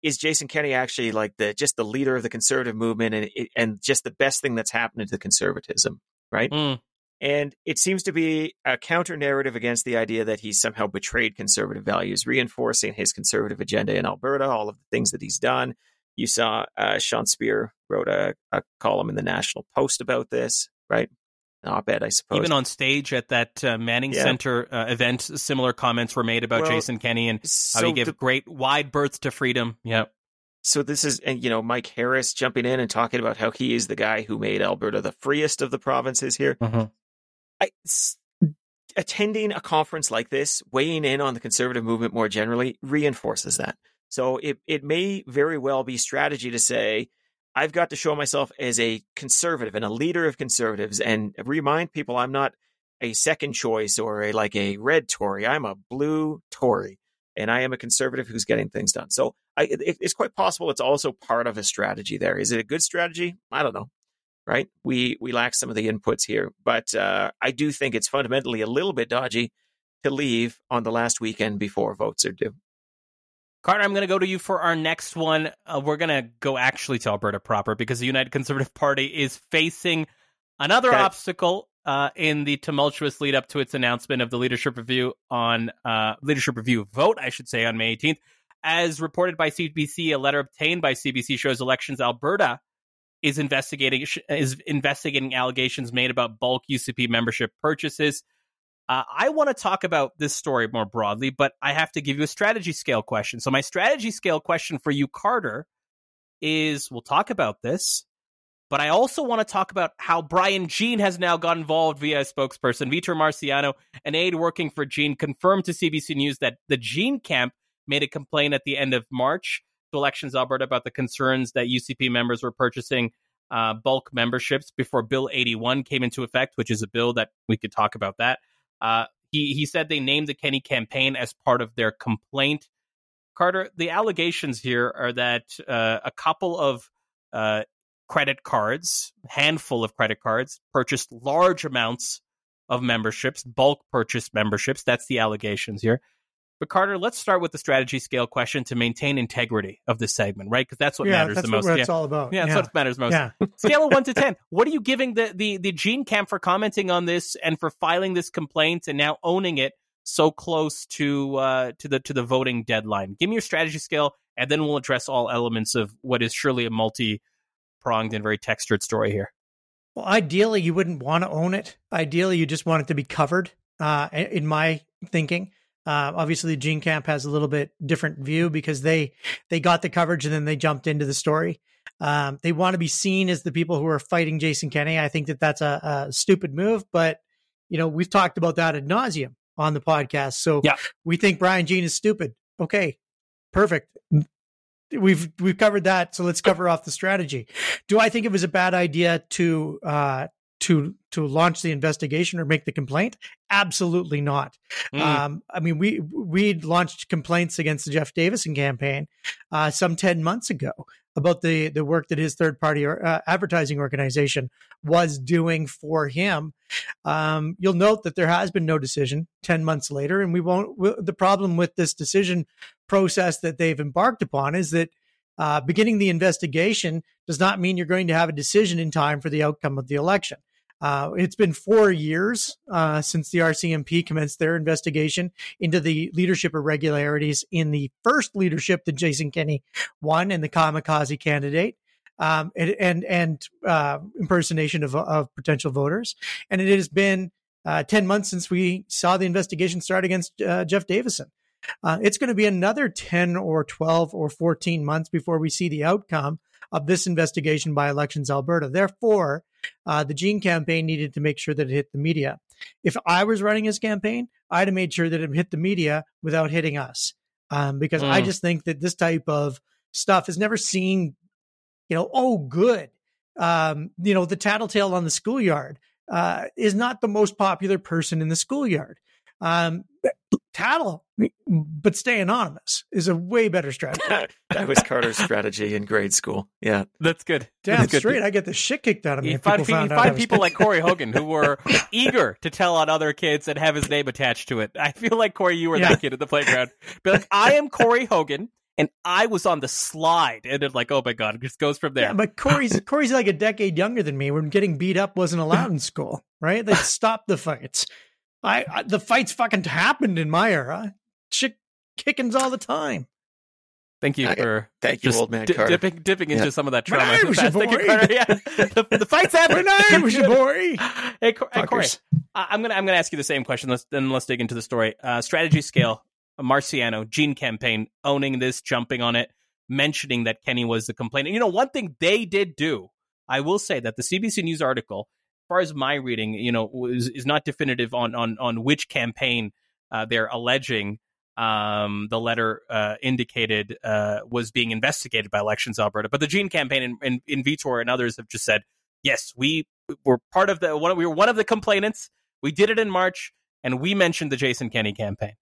S3: is Jason Kenney actually like the just the leader of the conservative movement and and just the best thing that's happened to the conservatism, right?
S1: Mm.
S3: And it seems to be a counter narrative against the idea that he's somehow betrayed conservative values, reinforcing his conservative agenda in Alberta, all of the things that he's done, you saw uh, Sean Speer wrote a, a column in the National Post about this, right? Op-ed, I suppose.
S1: Even on stage at that uh, Manning yeah. Center uh, event, similar comments were made about well, Jason Kenney and so how he gave the, great wide berth to freedom. Yeah.
S3: So this is, and you know, Mike Harris jumping in and talking about how he is the guy who made Alberta the freest of the provinces here.
S1: Mm-hmm.
S3: I, attending a conference like this, weighing in on the conservative movement more generally, reinforces that. So it, it may very well be strategy to say, I've got to show myself as a conservative and a leader of conservatives and remind people I'm not a second choice or a like a red Tory. I'm a blue Tory and I am a conservative who's getting things done. So I, it, it's quite possible it's also part of a strategy there. Is it a good strategy? I don't know. Right? We we lack some of the inputs here, but uh, I do think it's fundamentally a little bit dodgy to leave on the last weekend before votes are due.
S1: Carter, I'm going to go to you for our next one. Uh, we're going to go actually to Alberta proper because the United Conservative Party is facing another okay. obstacle uh, in the tumultuous lead up to its announcement of the leadership review on uh, leadership review vote, I should say, on May 18th. As reported by CBC, a letter obtained by CBC shows elections Alberta is investigating is investigating allegations made about bulk UCP membership purchases. Uh, I want to talk about this story more broadly, but I have to give you a strategy scale question. So, my strategy scale question for you, Carter, is we'll talk about this, but I also want to talk about how Brian Jean has now got involved via a spokesperson. Vitor Marciano, an aide working for Jean, confirmed to CBC News that the Jean camp made a complaint at the end of March to Elections Alberta about the concerns that UCP members were purchasing uh, bulk memberships before Bill 81 came into effect, which is a bill that we could talk about that. Uh, he he said they named the Kenney campaign as part of their complaint. Carter, the allegations here are that uh, a couple of uh, credit cards, handful of credit cards, purchased large amounts of memberships, bulk purchase memberships. That's the allegations here. But Carter, let's start with the strategy scale question to maintain integrity of the segment, right? Because that's what
S2: yeah,
S1: matters
S2: that's
S1: the most.
S2: What it's all about.
S1: Yeah,
S2: that's
S1: what matters most.
S2: Yeah.
S1: scale of one to ten. What are you giving the the the Jean Camp for commenting on this and for filing this complaint and now owning it so close to uh, to the to the voting deadline? Give me your strategy scale, and then we'll address all elements of what is surely a multi pronged and very textured story here.
S2: Well, ideally, you wouldn't want to own it. Ideally, you just want it to be covered. Uh, in my thinking. Uh, obviously, Jean Camp has a little bit different view because they they got the coverage and then they jumped into the story. Um, they want to be seen as the people who are fighting Jason Kenney. I think that that's a, a stupid move, but you know we've talked about that ad nauseum on the podcast. So
S1: yeah.
S2: we think Brian Jean is stupid. Okay, perfect. We've we've covered that. So let's cover off the strategy. Do I think it was a bad idea to uh, to to launch the investigation or make the complaint? Absolutely not. Mm. Um, I mean, we we launched complaints against the Jeff Davison campaign uh, some ten months ago about the the work that his third party uh, advertising organization was doing for him. Um, you'll note that there has been no decision ten months later, and we won't. we the problem with this decision process that they've embarked upon is that uh, beginning the investigation does not mean you're going to have a decision in time for the outcome of the election. Uh, it's been four years uh, since the RCMP commenced their investigation into the leadership irregularities in the first leadership that Jason Kenney won and the kamikaze candidate. Um, and and, and uh, impersonation of, of potential voters, and it has been uh, ten months since we saw the investigation start against uh, Jeff Davison. Uh, it's going to be another 10 or 12 or 14 months before we see the outcome of this investigation by Elections Alberta. Therefore, uh, the Jean campaign needed to make sure that it hit the media. If I was running his campaign, I'd have made sure that it hit the media without hitting us. Um, because mm. I just think that this type of stuff is never seen, you know, oh, good. Um, you know, the tattletale on the schoolyard uh, is not the most popular person in the schoolyard. Um, tattle, but stay anonymous is a way better strategy.
S3: that was Carter's strategy in grade school. Yeah,
S1: that's good.
S2: Damn
S1: that's
S2: straight, good. I get the shit kicked out of me.
S1: You find, people, you find people like Corey Hogan who were eager to tell on other kids and have his name attached to it. I feel like Corey, you were yeah. that kid at the playground. Be like, I am Corey Hogan. And I was on the slide, and it like, oh my god, it just goes from there. Yeah,
S2: but Corey's Corey's like a decade younger than me. When getting beat up wasn't allowed in school, right? They stopped the fights. I, I the fights fucking happened in my era. Shit kickings all the time.
S1: Thank you for
S3: thank you, old man di-
S1: dipping dipping yeah. into some of that trauma.
S2: Thank you,
S1: Carter. Yeah. the, the fights happen.
S2: Irish boy.
S1: Hey, Cor- hey, Corey, I'm gonna I'm gonna ask you the same question. Let's then let's dig into the story. Uh, strategy scale. Marciano Jean campaign owning this, jumping on it, mentioning that Kenney was the complainant. You know, one thing they did do, I will say that the CBC News article far as my reading, you know, is, is not definitive on on on which campaign uh, they're alleging um, the letter uh, indicated uh, was being investigated by Elections Alberta. But the Jean campaign and, and, in Vitor and others have just said, yes, we were part of the one. We were one of the complainants. We did it in March, and we mentioned the Jason Kenney campaign.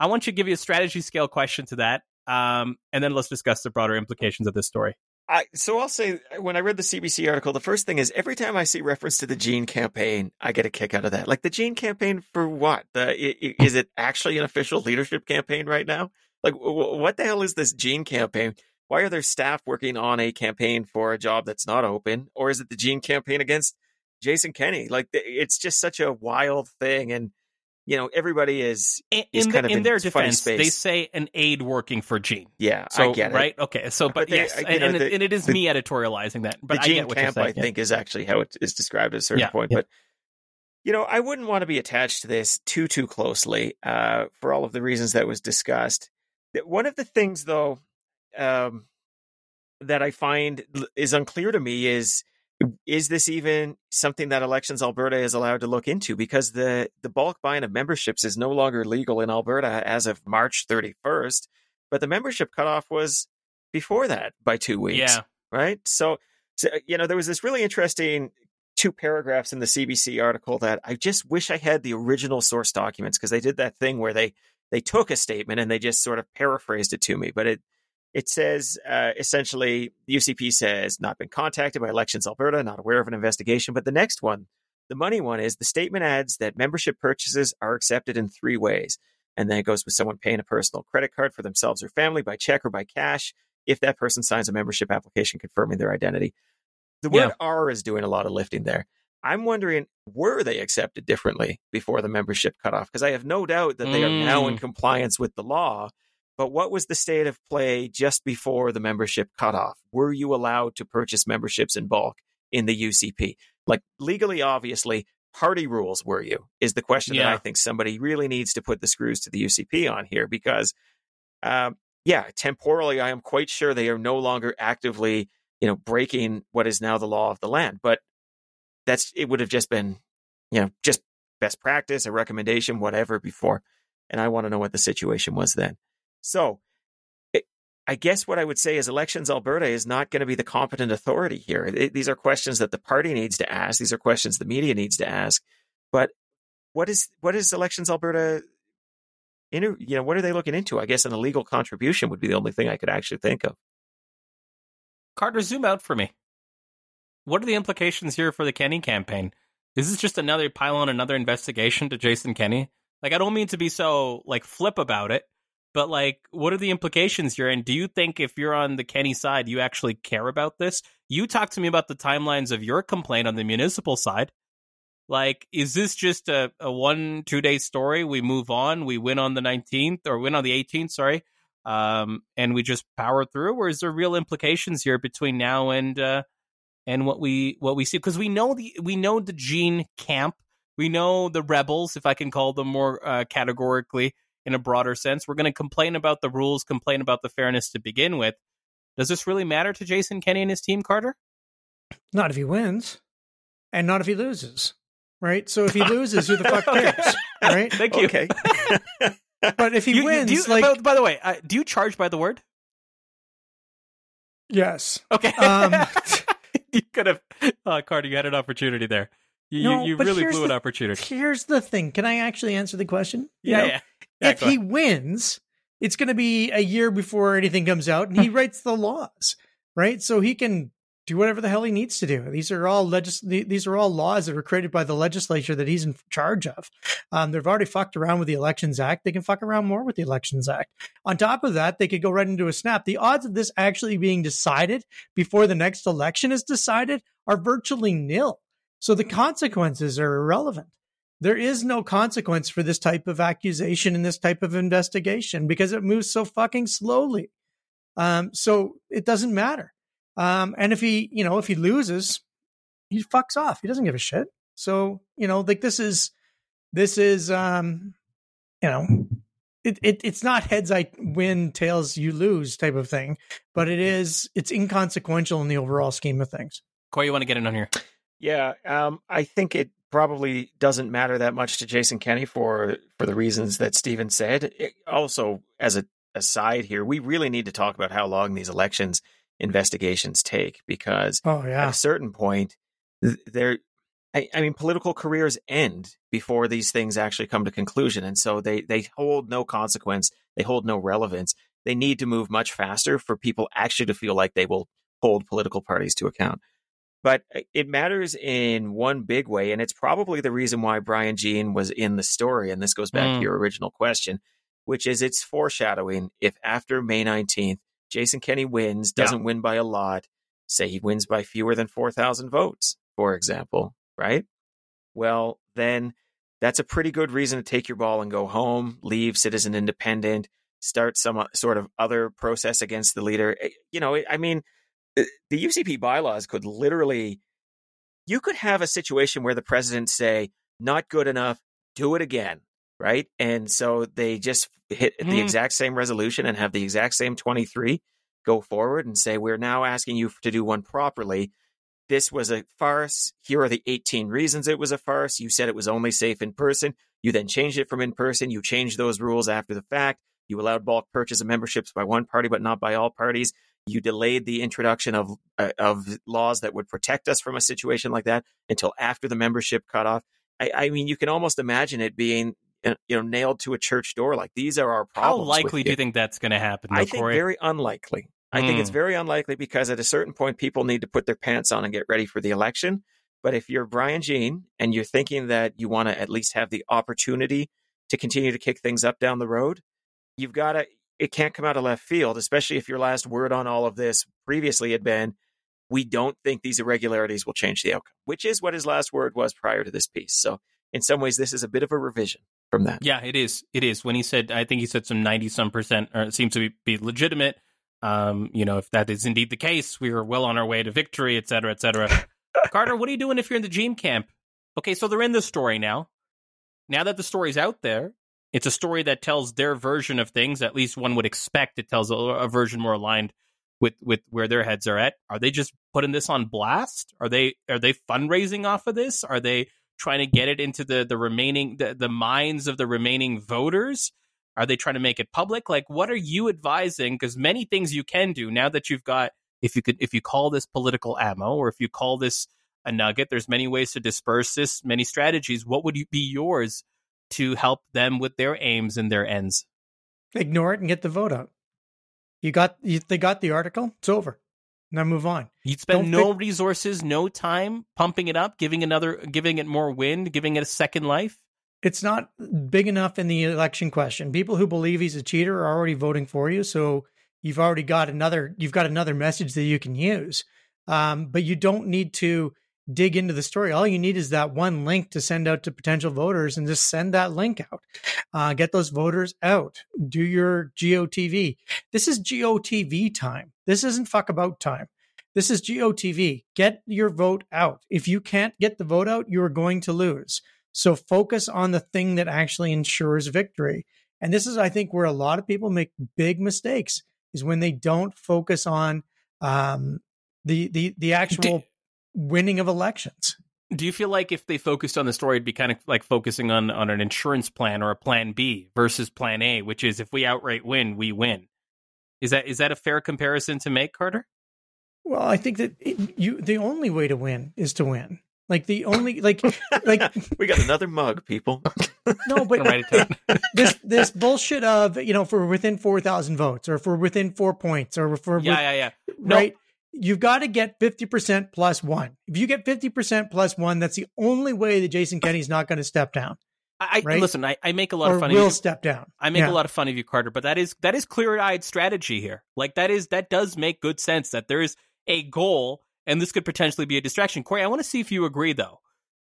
S1: I want you to give you a strategy scale question to that, um, and then let's discuss the broader implications of this story.
S3: I, so I'll say when I read the CBC article, the first thing is every time I see reference to the Jean campaign, I get a kick out of that. Like the Jean campaign for what? The, is it actually an official leadership campaign right now? Like what the hell is this Jean campaign? Why are there staff working on a campaign for a job that's not open? Or is it the Jean campaign against Jason Kenney? Like it's just such a wild thing. And you know, everybody is,
S1: in, is in, the, in, their defense. They say an aide working for Jean.
S3: Yeah,
S1: so,
S3: I get
S1: it. Right? Okay, so but, but they, yes, and, know, the, and, it is the, me editorializing that. But
S3: the Jean camp, I think, is actually how it is described at a certain yeah, point. Yeah. But you know, I wouldn't want to be attached to this too too closely uh, for all of the reasons that was discussed. One of the things, though, um, that I find is unclear to me is is this even something that Elections Alberta is allowed to look into? Because the, the bulk buying of memberships is no longer legal in Alberta as of March 31st, but the membership cutoff was before that by two weeks.
S1: Yeah.
S3: Right. So, so, you know, there was this really interesting two paragraphs in the CBC article that I just wish I had the original source documents because they did that thing where they, they took a statement and they just sort of paraphrased it to me, but it, it says uh, essentially UCP says not been contacted by Elections Alberta, not aware of an investigation. But the next one, the money one, is the statement adds that membership purchases are accepted in three ways. And then it goes with someone paying a personal credit card for themselves or family by check or by cash if that person signs a membership application confirming their identity. The word yeah. R is doing a lot of lifting there. I'm wondering, were they accepted differently before the membership cutoff? Because I have no doubt that they mm. are now in mm. compliance with the law but what was the state of play just before the membership cutoff? Were you allowed to purchase memberships in bulk in the UCP? Like legally, obviously, party rules were you? Is the question yeah. that I think somebody really needs to put the screws to the UCP on here because, um, yeah, temporally, I am quite sure they are no longer actively, you know, breaking what is now the law of the land. But that's it would have just been, you know, just best practice, a recommendation, whatever before. And I want to know what the situation was then. So I guess what I would say is Elections Alberta is not going to be the competent authority here. It, these are questions that the party needs to ask. These are questions the media needs to ask. But what is what is Elections Alberta? You know, what are they looking into? I guess an illegal contribution would be the only thing I could actually think of.
S1: Carter, zoom out for me. What are the implications here for the Kenney campaign? Is this just another pile on another investigation to Jason Kenney? Like, I don't mean to be so like flip about it, but like, what are the implications here? And do you think if you're on the Kenney side, you actually care about this? You talk to me about the timelines of your complaint on the municipal side. Like, is this just a, a one, two day story? We move on, we win on the 19th or win on the 18th, sorry. Um, and we just power through, or is there real implications here between now and uh, and what we what we see? Because we know the we know the Jean camp, we know the rebels, if I can call them more uh, categorically in a broader sense. We're going to complain about the rules, complain about the fairness to begin with. Does this really matter to Jason Kenney and his team, Carter?
S2: Not if he wins, and not if he loses. Right. So if he loses, who the fuck cares? Right.
S1: Thank you.
S3: Okay.
S2: But if he
S1: You- you-
S2: wins,
S1: you,
S2: like
S1: by, by the way, uh, do you charge by the word?
S2: yes,
S1: Okay.
S2: Um,
S1: you could have, uh, Carter. You had an opportunity there. You,
S2: No,
S1: you, you really
S2: here's
S1: blew an
S2: the-
S1: opportunity.
S2: here's the thing. Can I actually answer the question? You
S1: Yeah,
S2: know,
S1: yeah. Yeah,
S2: if he wins, it's going to be a year before anything comes out, and he writes the laws, right? So he can do whatever the hell he needs to do. These are all legis- These are all laws that were created by the legislature that he's in charge of. Um, they've already fucked around with the Elections Act. They can fuck around more with the Elections Act. On top of that, they could go right into a snap. The odds of this actually being decided before the next election is decided are virtually nil. So the consequences are irrelevant there is no consequence for this type of accusation and this type of investigation because it moves so fucking slowly. Um, so it doesn't matter. Um, and if he, you know, if he loses, he fucks off. He doesn't give a shit. So, you know, like this is, this is, um, you know, it, it it's not heads I win, tails you lose type of thing, but it is, it's inconsequential in the overall scheme of things.
S1: Corey, you want to get in on here?
S3: Yeah, um, I think it probably doesn't matter that much to Jason Kenney for for the reasons that Stephen said. It- also, as a aside here, we really need to talk about how long these elections investigations take because
S2: Oh
S3: at a certain point, th- there. I, I mean, political careers end before these things actually come to conclusion, and so they they hold no consequence. They hold no relevance. They need to move much faster for people actually to feel like they will hold political parties to account. But uh, it matters in one big way, and it's probably the reason why Brian Jean was in the story. And this goes back
S1: Mm.
S3: to your original question, which is it's foreshadowing. If after May 19th, Jason Kenney wins, doesn't win by a lot, say he wins by fewer than 4,000 votes, for example, right? Well, then that's a pretty good reason to take your ball and go home, leave Citizen Independent, start some sort of other process against the leader. Eh, You know, I mean, the UCP bylaws could literally, you could have a situation where the president say, not good enough, do it again, right? And so they just hit the
S1: Hmm.
S3: exact same resolution and have the exact same 23 go forward and say, we're now asking you to do one properly. This was a farce. Here are the 18 reasons it was a farce. You said it was only safe in person. You then changed it from in person. You changed those rules after the fact. You allowed bulk purchase of memberships by one party, but not by all parties. You delayed the introduction of uh, of laws that would protect us from a situation like that until after the membership cutoff. I, I mean, you can almost imagine it being uh, you know nailed to a church door. Like these are our problems. with
S1: likely do you think that's going to happen, though,
S3: I think
S1: Corey?
S3: very unlikely. I think it's
S1: Hmm.
S3: very unlikely because at a certain point, people need to put their pants on and get ready for the election. But if you're Brian Jean and you're thinking that you want to at least have the opportunity to continue to kick things up down the road, you've got to, it can't come out of left field, especially if your last word on all of this previously had been, we don't think these irregularities will change the outcome, which is what his last word was prior to this piece. So in some ways, this is a bit of a revision from that.
S1: Yeah, it is. It is. When he said, I think he said some 90 some percent, or it seems to be, be legitimate. Um, you know, if that is indeed the case, we are well on our way to victory, et cetera, et cetera. Carter, what are you doing if you're in the Jean camp? Okay, so they're in the story now. Now that the story's out there, it's a story that tells their version of things. At least one would expect it tells a, a version more aligned with with where their heads are at. Are they just putting this on blast? Are they are they fundraising off of this? Are they trying to get it into the the remaining the, the minds of the remaining voters? Are they trying to make it public? Like, what are you advising? Because many things you can do now that you've got, if you could, if you call this political ammo, or if you call this a nugget, there's many ways to disperse this, many strategies. What would be yours to help them with their aims and their ends?
S2: Ignore it and get the vote out. You got, you, they got the article. It's over. Now move on.
S1: You'd spend Don't no resources, no time pumping it up, giving another, giving it more wind, giving it a second life.
S2: It's not big enough in the election question. People who believe he's a cheater are already voting for you, so you've already got another. You've got another message that you can use. Um, but you don't need to dig into the story. All you need is that one link to send out to potential voters and just send that link out. Uh, get those voters out. Do your GOTV. This is GOTV time. This isn't fuck about time. This is GOTV. Get your vote out. If you can't get the vote out, you are going to lose. So focus on the thing that actually ensures victory. And this is, I think, where a lot of people make big mistakes is when they don't focus on um, the the the actual winning of elections.
S1: Do you feel like if they focused on the story, it'd be kind of like focusing on on an insurance plan or a plan B versus plan A, which is if we outright win, we win. Is that is that a fair comparison to make, Carter?
S2: Well, I think that it, you the only way to win is to win. Like the only like like
S3: we got another mug, people.
S2: no, but this this bullshit of you know for within four thousand votes or if we're within four points or for
S1: yeah yeah yeah
S2: right. You've got to get 50% plus one. If you get 50% plus one, that's the only way that Jason Kenney's not going to step down.
S1: I, right? listen. I, I, make a lot
S2: or
S1: of fun.
S2: Will
S1: of you.
S2: step down.
S1: I make yeah. a lot of fun of you, Carter. But that is that is clear eyed strategy here. Like that is that does make good sense. That there is a goal, and this could potentially be a distraction. Corey, I want to see if you agree though.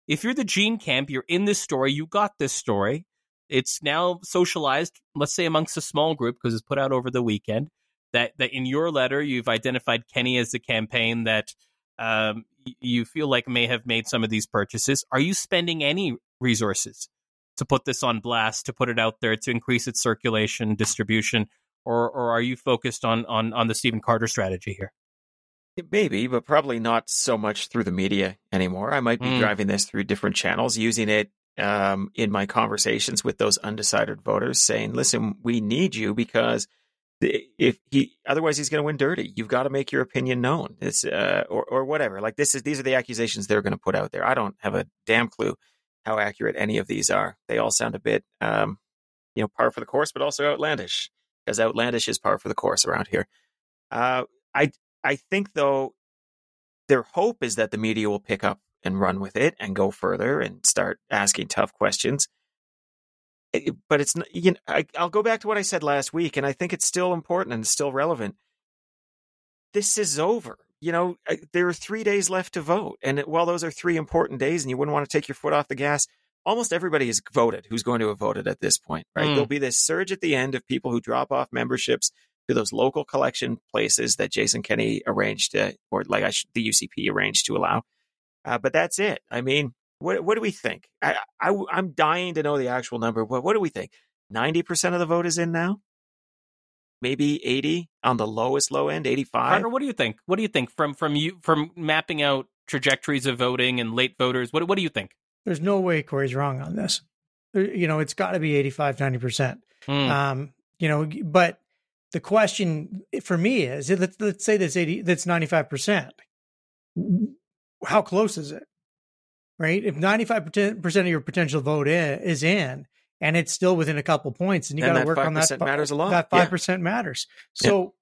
S1: If you're the Jean Camp, you're in this story. You got this story. It's now socialized. Let's say amongst a small group because it's put out over the weekend that that in your letter you've identified Kenney as the campaign that um, you feel like may have made some of these purchases. Are you spending any resources to put this on blast, to put it out there, to increase its circulation, distribution, or or are you focused on on on the Stephen Carter strategy here?
S3: Maybe, but probably not so much through the media anymore. I might be mm. driving this through different channels, using it um, in my conversations with those undecided voters, saying, "Listen, we need you because." If he otherwise he's going to win dirty. You've got to make your opinion known. It's uh, or or whatever. Like this is these are the accusations they're going to put out there. I don't have a damn clue how accurate any of these are. They all sound a bit um you know par for the course but also outlandish because outlandish is par for the course around here. Uh i i think though their hope is that the media will pick up and run with it and go further and start asking tough questions but it's you know, I, I'll go back to what I said last week, and I think it's still important and still relevant. This is over. You know, there are three days left to vote, and while those are three important days, and you wouldn't want to take your foot off the gas, almost everybody has voted who's going to have voted at this point, right? Mm. There'll be this surge at the end of people who drop off memberships to those local collection places that Jason Kenney arranged, to, or like I should, the UCP arranged to allow. Uh, but that's it. I mean, what, what do we think? I, I, I'm dying to know the actual number. What, what do we think? 90% of the vote is in now? Maybe 80 on the lowest low end, 85?
S1: Carter, what do you think? What do you think from, from you, from mapping out trajectories of voting and late voters? What, what do you think?
S2: There's no way Corey's wrong on this. You know, it's got to be 85, 90%. Mm. Um, you know, but the question for me is let's, let's say that's 80, that's 95%. How close is it? Right? If 95% of your potential vote in, is in and it's still within a couple points and you got to work on that.
S3: matters a lot.
S2: That 5% yeah. matters. So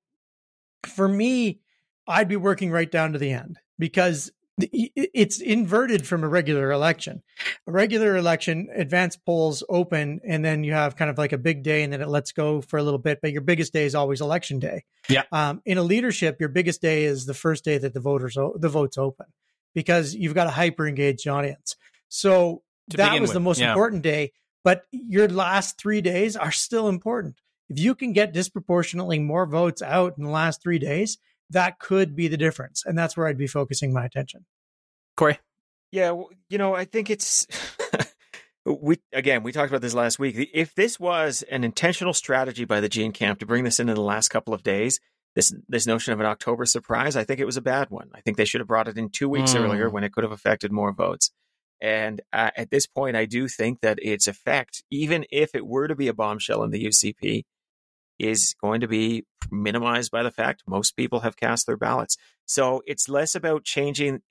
S2: yeah. for me, I'd be working right down to the end because it's inverted from a regular election. A regular election, advanced polls open, and then you have kind of like a big day, and then it lets go for a little bit. But your biggest day is always election day.
S1: Yeah.
S2: Um, in a leadership, your biggest day is the first day that the voters the votes open because you've got a hyper engaged audience. So to that was with. the most yeah. important day, but your last three days are still important. If you can get disproportionately more votes out in the last three days, that could be the difference. And that's where I'd be focusing my attention.
S1: Corey.
S3: Yeah, you know, I think it's we again we talked about this last week. If this was an intentional strategy by the Jean Camp to bring this in in the last couple of days, this this notion of an October surprise, I think it was a bad one. I think they should have brought it in two weeks mm. earlier when it could have affected more votes. And uh, at this point, I do think that its effect, even if it were to be a bombshell in the UCP, is going to be minimized by the fact most people have cast their ballots. So it's less about changing.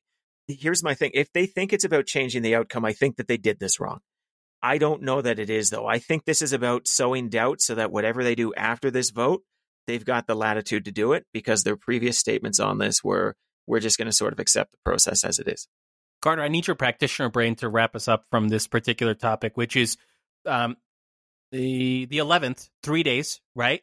S3: Here's my thing if they think it's about changing the outcome, I think that they did this wrong. I don't know that it is, though. I think this is about sowing doubt so that whatever they do after this vote, they've got the latitude to do it because their previous statements on this were we're just going to sort of accept the process as it is.
S1: Carter, I need your practitioner brain to wrap us up from this particular topic, which is um, the the eleventh, three days, right?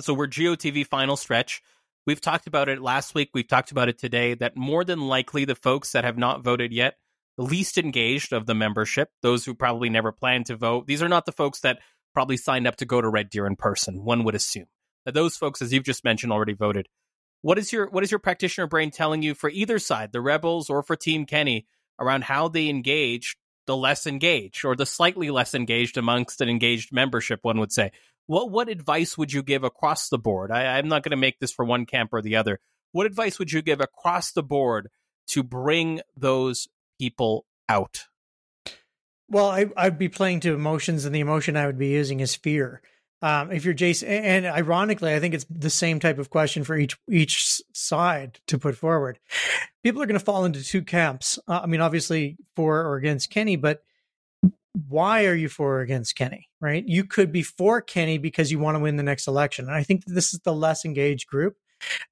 S1: So we're GOTV final stretch. We've talked about it last week. We've talked about it today. That more than likely, the folks that have not voted yet, the least engaged of the membership, those who probably never planned to vote, these are not the folks that probably signed up to go to Red Deer in person. One would assume that those folks, as you've just mentioned, already voted. What is your what is your practitioner brain telling you for either side, the Rebels or for Team Kenney, around how they engage the less engaged or the slightly less engaged amongst an engaged membership, one would say. What what advice would you give across the board? I, I'm not going to make this for one camp or the other. What advice would you give across the board to bring those people out?
S2: Well, I, I'd be playing to emotions, and the emotion I would be using is fear. Um, if you're Jason, and ironically, I think it's the same type of question for each each side to put forward. People are going to fall into two camps. Uh, I mean, obviously for or against Kenney, but why are you for or against Kenney? Right? You could be for Kenney because you want to win the next election, and I think this is the less engaged group,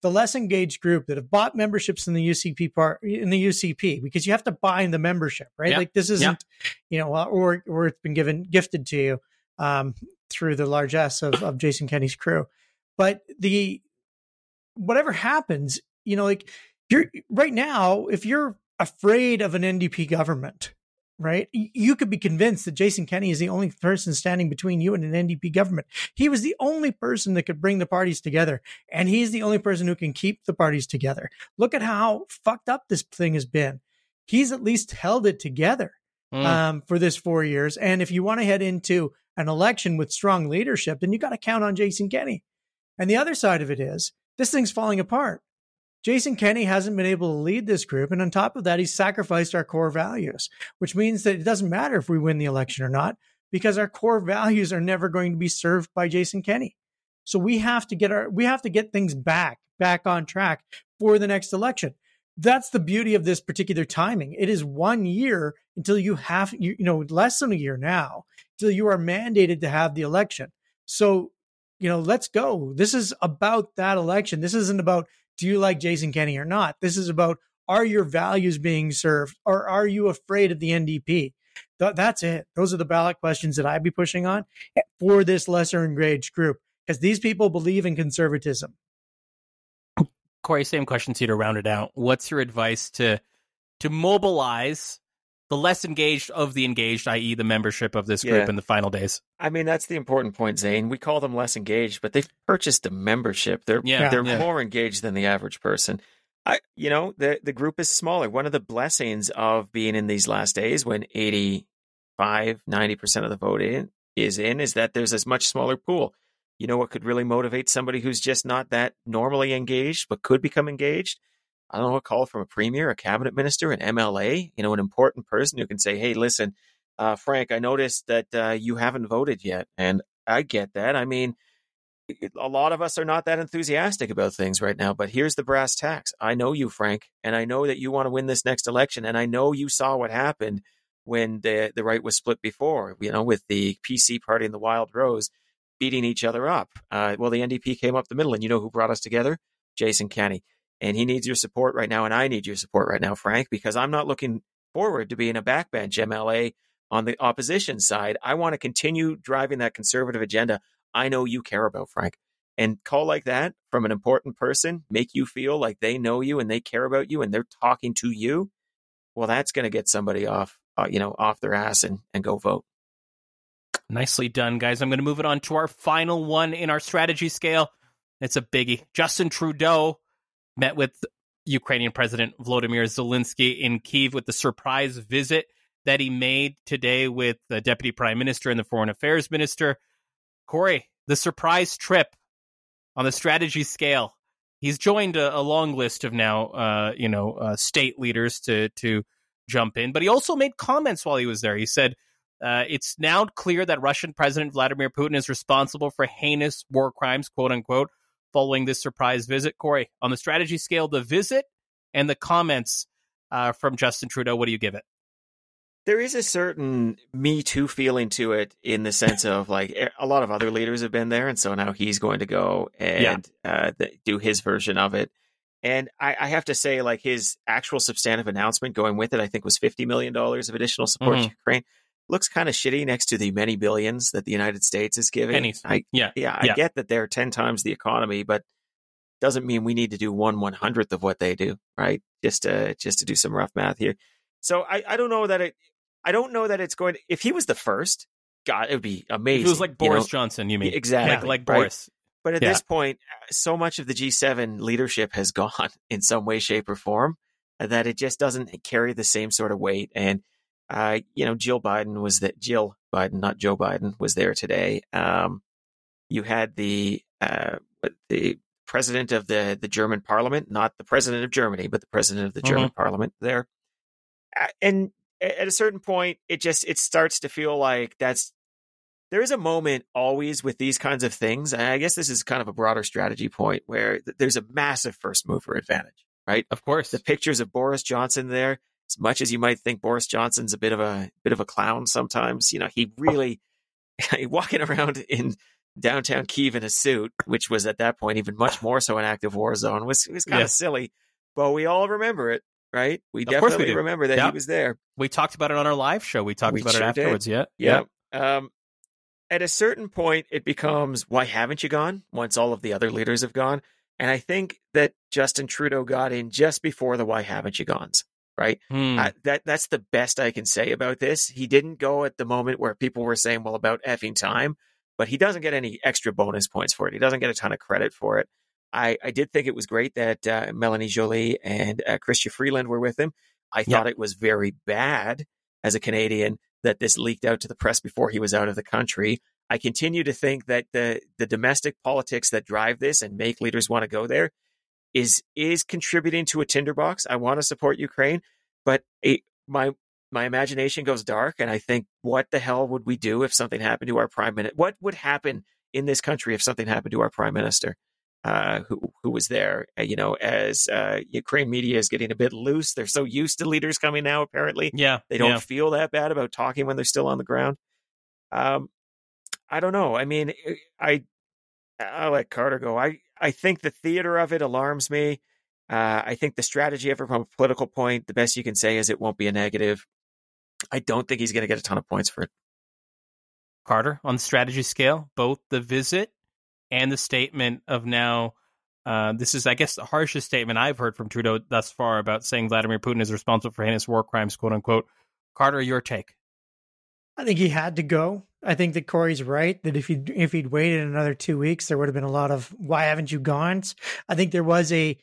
S2: the less engaged group that have bought memberships in the UCP part in the UCP because you have to buy the membership, right? Yep. Like this isn't, yep. you know, or or it's been given gifted to you. Um, through the largesse of, of Jason Kenney's crew. But the whatever happens, you know, like you're right now, if you're afraid of an NDP government, right? You could be convinced that Jason Kenney is the only person standing between you and an NDP government. He was the only person that could bring the parties together, and he's the only person who can keep the parties together. Look at how fucked up this thing has been. He's at least held it together mm. um, for this four years. And if you want to head into an election with strong leadership, then you got to count on Jason Kenney. And the other side of it is this thing's falling apart. Jason Kenney hasn't been able to lead this group. And on top of that, he's sacrificed our core values, which means that it doesn't matter if we win the election or not, because our core values are never going to be served by Jason Kenney. So we have to get our, we have to get things back, back on track for the next election. That's the beauty of this particular timing. It is one year until you have, you, you know, less than a year now till you are mandated to have the election. So, you know, let's go. This is about that election. This isn't about do you like Jason Kenney or not? This is about are your values being served or are you afraid of the NDP? Th- that's it. Those are the ballot questions that I'd be pushing on for this lesser engaged group because these people believe in conservatism.
S1: Corey, same question to you to round it out. What's your advice to to mobilize the less engaged of the engaged, i.e., the membership of this group yeah. in the final days.
S3: I mean, that's the important point, Zain. We call them less engaged, but they've purchased a membership. They're yeah, they're yeah. more engaged than the average person. I, you know, the the group is smaller. One of the blessings of being in these last days, when 85, 90 percent of the vote in is in, is that there's this much smaller pool. You know what could really motivate somebody who's just not that normally engaged, but could become engaged? I don't know, a call from a premier, a cabinet minister, an MLA, you know, an important person who can say, hey, listen, uh, Frank, I noticed that uh, you haven't voted yet. And I get that. I mean, a lot of us are not that enthusiastic about things right now, but here's the brass tacks. I know you, Frank, and I know that you want to win this next election. And I know you saw what happened when the, the right was split before, you know, with the PC party and the Wild Rose beating each other up. Uh, well, the NDP came up the middle, and you know who brought us together? Jason Kenney and he needs your support right now, and I need your support right now, Frank, because I'm not looking forward to being a backbench MLA on the opposition side. I want to continue driving that conservative agenda I know you care about, Frank. And call like that from an important person, make you feel like they know you and they care about you and they're talking to you. Well, that's going to get somebody off, uh, you know, off their ass and, and go vote.
S1: Nicely done, guys. I'm going to move it on to our final one in our strategy scale. It's a biggie. Justin Trudeau met with Ukrainian President Volodymyr Zelensky in Kiev with the surprise visit that he made today with the Deputy Prime Minister and the Foreign Affairs Minister. Corey, the surprise trip on the strategy scale. He's joined a, a long list of now, uh, you know, uh, state leaders to to jump in. But he also made comments while he was there. He said, uh, it's now clear that Russian President Vladimir Putin is responsible for heinous war crimes, quote unquote, following this surprise visit. Corey, on the strategy scale, the visit and the comments uh, from Justin Trudeau, what do you give it?
S3: There is a certain Me Too feeling to it in the sense of like a lot of other leaders have been there, and so now he's going to go and yeah. uh, do his version of it. And I, I, have to say, like his actual substantive announcement going with it, I think was fifty million dollars of additional support mm-hmm. to Ukraine. Looks kind of shitty next to the many billions that the United States is giving.
S1: Pennies.
S3: I,
S1: yeah,
S3: yeah, I get that they're ten times the economy, but doesn't mean we need to do one one hundredth of what they do, right? Just to just to do some rough math here. So I, I don't know that it I don't know that it's going to, if he was the first, God, it would be amazing. If
S1: it was like Boris know? Johnson, you mean?
S3: Exactly.
S1: Like, like
S3: right?
S1: Boris.
S3: But at yeah. this point, so much of the G7 leadership has gone in some way, shape, or form that it just doesn't carry the same sort of weight. And, uh, you know, Jill Biden was that Jill Biden, not Joe Biden, was there today. Um, you had the uh, the president of the the German Parliament, not the president of Germany, but the president of the German mm-hmm. Parliament there, and at a certain point, it just it starts to feel like that's there is a moment always with these kinds of things. And I guess this is kind of a broader strategy point where there's a massive first mover advantage, right?
S1: Of course,
S3: the pictures of Boris Johnson there. As much as you might think Boris Johnson's a bit of a bit of a clown sometimes, you know, he really walking around in downtown Kiev in a suit, which was at that point even much more so an active war zone, was was kind of silly. But we all remember it right? We of definitely we remember that he was there.
S1: We talked about it on our live show. We talked we about sure it afterwards. Did.
S3: Yeah. Yeah. Um, at a certain point, it becomes, why haven't you gone? Once all of the other leaders have gone. And I think that Justin Trudeau got in just before the why haven't you gones, right? Uh, that That's the best I can say about this. He didn't go at the moment where people were saying, well, about effing time, but he doesn't get any extra bonus points for it. He doesn't get a ton of credit for it. I, I did think it was great that uh, Mélanie Joly and uh, Chrystia Freeland were with him. I thought it was very bad as a Canadian that this leaked out to the press before he was out of the country. I continue to think that the the domestic politics that drive this and make leaders want to go there is is contributing to a tinderbox. I want to support Ukraine, but it, my my imagination goes dark, and I think, what the hell would we do if something happened to our prime minister? What would happen in this country if something happened to our prime minister? uh, who who was there. Uh, you know, as uh, Ukraine media is getting a bit loose, they're so used to leaders coming now. Apparently,
S1: yeah,
S3: they don't
S1: yeah.
S3: feel that bad about talking when they're still on the ground. Um, I don't know. I mean, I I let Carter go. I I think the theater of it alarms me. Uh, I think the strategy of it from a political point, the best you can say is it won't be a negative. I don't think he's going to get a ton of points for it.
S1: Carter, on the strategy scale, both the visit and the statement of now uh, this is, I guess, the harshest statement I've heard from Trudeau thus far about saying Vladimir Putin is responsible for heinous war crimes, quote unquote. Carter, your take?
S2: I think he had to go. I think that Corey's right that if he if he'd waited another two weeks, there would have been a lot of why haven't you gone? I think there was a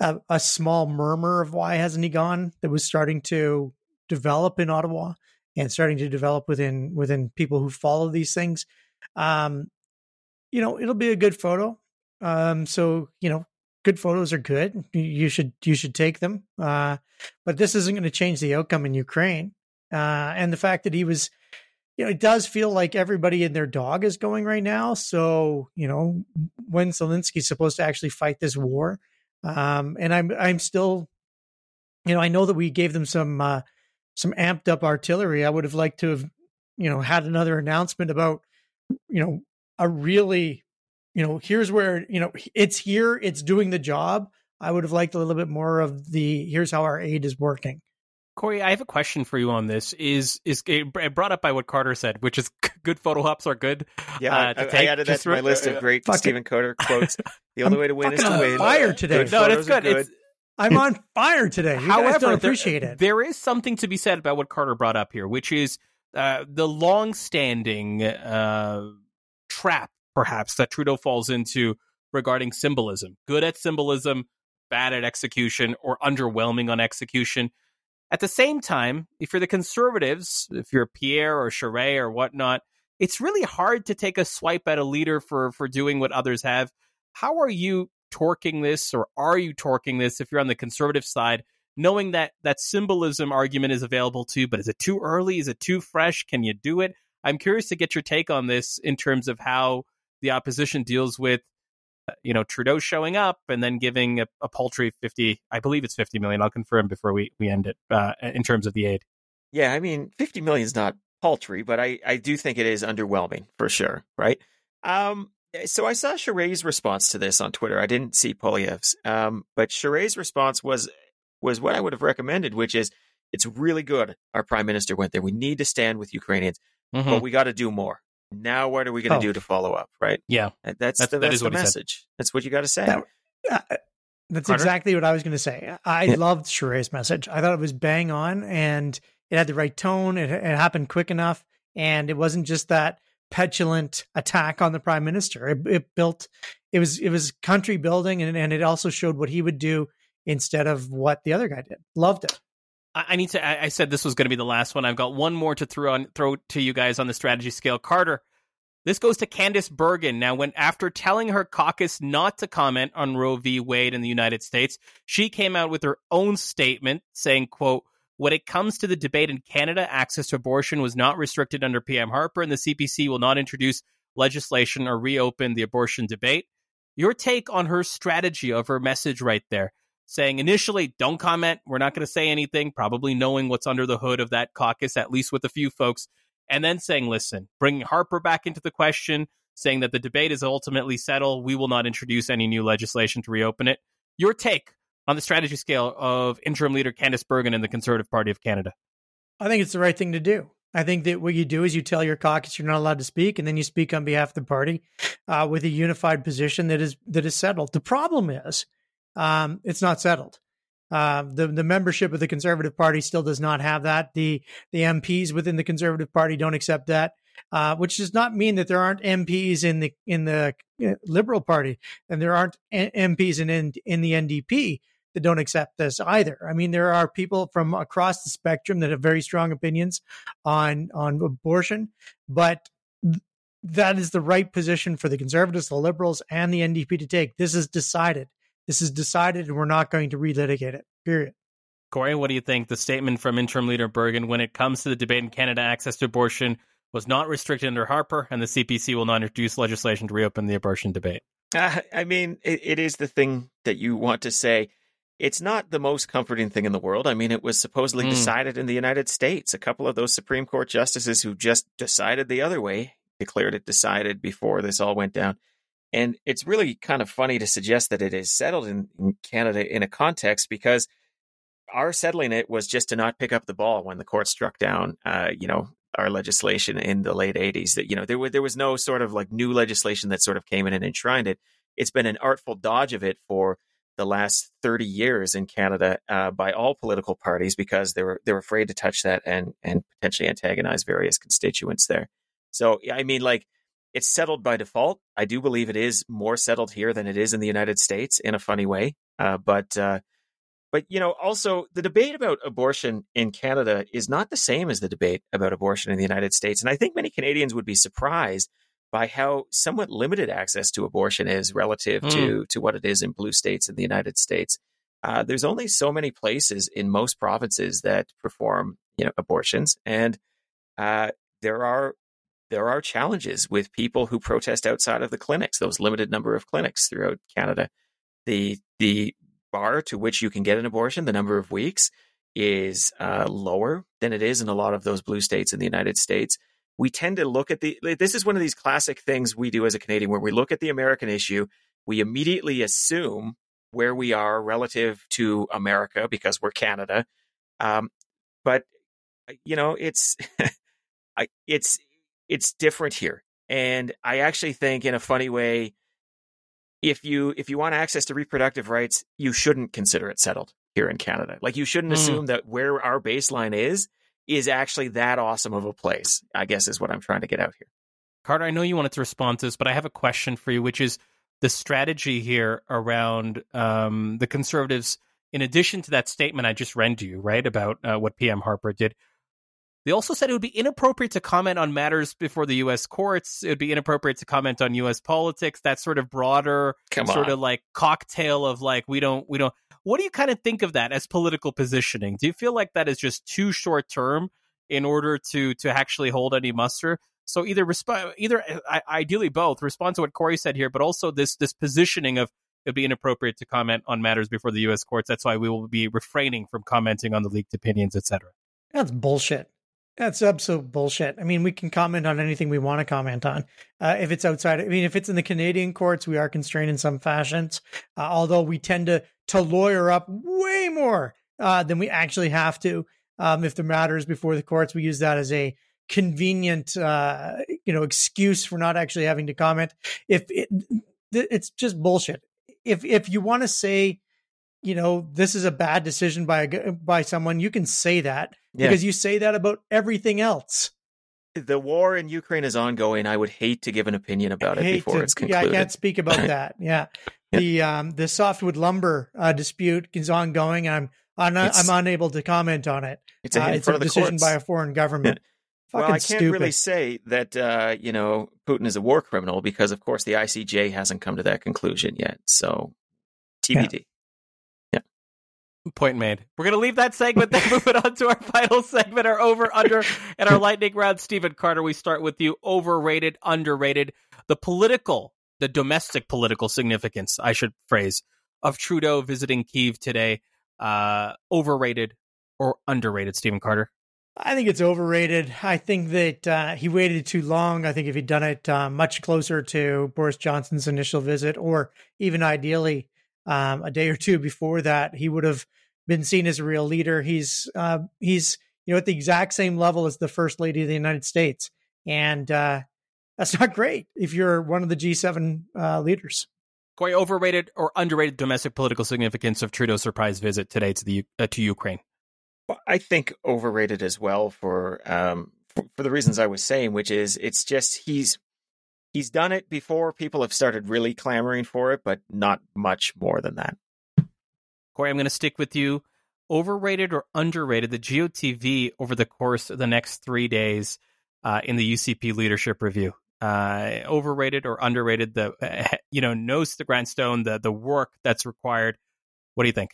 S2: a, a small murmur of why hasn't he gone that was starting to develop in Ottawa and starting to develop within within people who follow these things. Um, you know, it'll be a good photo. Um, so you know, good photos are good. You should you should take them. Uh, but this isn't going to change the outcome in Ukraine. Uh, and the fact that he was, you know, it does feel like everybody and their dog is going right now. So you know, when Zelensky's supposed to actually fight this war, um, and I'm I'm still, you know, I know that we gave them some uh, some amped up artillery. I would have liked to have, you know, had another announcement about, you know, a really, you know, here's where, you know, it's here, it's doing the job. I would have liked a little bit more of the here's how our aid is working.
S1: Corey, I have a question for you on this. Is is brought up by what Carter said, which is good photo ops are good.
S3: Yeah, uh, I, I, added that to my list of great Stephen Carter quotes. The only I'm way to win is to win.
S2: Fire today.
S3: Good no,
S1: that's good.
S3: good.
S2: I'm on fire today. You However, appreciate
S1: there,
S2: it.
S1: There is something to be said about what Carter brought up here, which is uh, the long-standing uh, trap, perhaps, that Trudeau falls into regarding symbolism. Good at symbolism, bad at execution, or underwhelming on execution. At the same time, if you're the conservatives, if you're Pierre or Charest or whatnot, it's really hard to take a swipe at a leader for for doing what others have. How are you torquing this, or are you torquing this if you're on the conservative side knowing that that symbolism argument is available too. But is it too early? Is it too fresh? Can you do it? I'm curious to get your take on this in terms of how the opposition deals with you know Trudeau showing up and then giving a, a, paltry fifty, I believe it's fifty million. I'll confirm before we we end it uh, in terms of the aid.
S3: Yeah, I mean, fifty million is not paltry, but I I do think it is underwhelming for sure, right? Um, so I saw Charest's response to this on Twitter. I didn't see Poilievre's, um, but Charest's response was was what I would have recommended, which is it's really good. Our prime minister went there. We need to stand with Ukrainians, mm-hmm. but we got to do more. Now, what are we going to oh. do to follow up? Right?
S1: Yeah,
S3: that's that's, the, that's the message. That's what you got to say.
S2: That, uh, that's Carter? exactly what I was going to say. I yeah. loved Charest's message. I thought it was bang on, and it had the right tone. It, it happened quick enough, and it wasn't just that petulant attack on the prime minister. It, it built. It was it was country building, and, and it also showed what he would do instead of what the other guy did. Loved it.
S1: I need to. I said this was going to be the last one. I've got one more to throw on throw to you guys on the strategy scale. Carter, this goes to Candice Bergen. Now, when after telling her caucus not to comment on Roe v. Wade in the United States, she came out with her own statement saying, "quote When it comes to the debate in Canada, access to abortion was not restricted under PM Harper, and the CPC will not introduce legislation or reopen the abortion debate." Your take on her strategy of her message right there saying initially, don't comment. We're not going to say anything, probably knowing what's under the hood of that caucus, at least with a few folks. And then saying, listen, bringing Harper back into the question, saying that the debate is ultimately settled. We will not introduce any new legislation to reopen it. Your take on the strategy scale of interim leader Candice Bergen and the Conservative Party of Canada?
S2: I think it's the right thing to do. I think that what you do is you tell your caucus you're not allowed to speak, and then you speak on behalf of the party uh, with a unified position that is that is settled. The problem is um, it's not settled. Uh, the the membership of the Conservative Party still does not have that. The the MPs within the Conservative Party don't accept that, uh, which does not mean that there aren't MPs in the in the uh, Liberal Party and there aren't MPs in in, in the NDP that don't accept this either. I mean, there are people from across the spectrum that have very strong opinions on on abortion, but that is the right position for the Conservatives, the Liberals, and the NDP to take. This is decided. This is decided, and we're not going to relitigate it. Period.
S1: Corey, what do you think? The statement from interim leader Bergen when it comes to the debate in Canada, access to abortion was not restricted under Harper, and the CPC will not introduce legislation to reopen the abortion debate.
S3: Uh, I mean, it, it is the thing that you want to say. It's not the most comforting thing in the world. I mean, it was supposedly mm. decided in the United States. A couple of those Supreme Court justices who just decided the other way declared it decided before this all went down. And it's really kind of funny to suggest that it is settled in, in Canada in a context because our settling it was just to not pick up the ball when the court struck down, uh, you know, our legislation in the late 80s. That you know there was there was no sort of like new legislation that sort of came in and enshrined it. It's been an artful dodge of it for the last 30 years in Canada uh, by all political parties because they were they were afraid to touch that and and potentially antagonize various constituents there. So I mean, like it's settled by default. I do believe it is more settled here than it is in the United States in a funny way. Uh, but uh, but you know, also the debate about abortion in Canada is not the same as the debate about abortion in the United States, and I think many Canadians would be surprised by how somewhat limited access to abortion is relative mm. to to what it is in blue states in the United States. Uh, there's only so many places in most provinces that perform you know abortions, and uh, there are there are challenges with people who protest outside of the clinics, those limited number of clinics throughout Canada. The the bar to which you can get an abortion, the number of weeks, is uh, lower than it is in a lot of those blue states in the United States. We tend to look at the this is one of these classic things we do as a Canadian where we look at the American issue, we immediately assume where we are relative to America because we're Canada. Um, but you know, it's I, it's it's different here. And I actually think in a funny way, if you if you want access to reproductive rights, you shouldn't consider it settled here in Canada. Like you shouldn't mm. assume that where our baseline is is actually that awesome of a place. I guess is what I'm trying to get out here.
S1: Carter, I know you wanted to respond to this, but I have a question for you, which is the strategy here around um, the conservatives. In addition to that statement I just read to you, right about uh, what PM Harper did, they also said it would be inappropriate to comment on matters before the U.S. courts. It would be inappropriate to comment on U.S. politics. That sort of broader,
S3: Come
S1: sort
S3: on.
S1: of like cocktail of like we don't we don't What do you kind of think of that as political positioning? Do you feel like that is just too short term in order to to actually hold any muster? So either respond, either ideally both respond to what Corey said here, but also this this positioning of it would be inappropriate to comment on matters before the U.S. courts. That's why we will be refraining from commenting on the leaked opinions, etc.
S2: That's bullshit. That's absolute bullshit. I mean, we can comment on anything we want to comment on. Uh, if it's outside, I mean, if it's in the Canadian courts, we are constrained in some fashions. Uh, although we tend to to lawyer up way more uh, than we actually have to. Um, if the matter is before the courts, we use that as a convenient, uh, you know, excuse for not actually having to comment. If it, it's just bullshit if if you want to say you know this is a bad decision by a, by someone you can say that yeah. because you say that about everything else
S3: the war in Ukraine is ongoing. I would hate to give an opinion about it before to, it's concluded.
S2: Yeah, I can't speak about that. Yeah. yeah. The um the softwood lumber uh, dispute is ongoing. I'm I'm, I'm unable to comment on it.
S3: It's a, uh,
S2: it's a decision
S3: courts.
S2: by a foreign government.
S3: well, I can't
S2: stupid.
S3: really say that uh, you know Putin is a war criminal because, of course, the ICJ hasn't come to that conclusion yet. So TBD.
S1: Point made. We're going to leave that segment, then move it on to our final segment, our over, under, and our lightning round. Stephen Carter, we start with you. Overrated, underrated. The political, the domestic political significance, I should phrase, of Trudeau visiting Kiev today. Uh, overrated or underrated, Stephen Carter?
S2: I think it's overrated. I think that uh, he waited too long. I think if he'd done it uh, much closer to Boris Johnson's initial visit, or even ideally um, a day or two before that, he would have been seen as a real leader. He's uh, he's you know at the exact same level as the first lady of the United States, and uh, that's not great if you're one of the G7 uh, leaders.
S1: Corey, overrated or underrated domestic political significance of Trudeau's surprise visit today to the uh, to Ukraine?
S3: Well, I think overrated as well for um for, for the reasons I was saying, which is it's just he's he's done it before. People have started really clamoring for it, but not much more than that.
S1: Corey, I'm going to stick with you. Overrated or underrated the GOTV over the course of the next three days uh, in the UCP leadership review? Uh, overrated or underrated the uh, you know nose the grindstone the the work that's required. What do you think?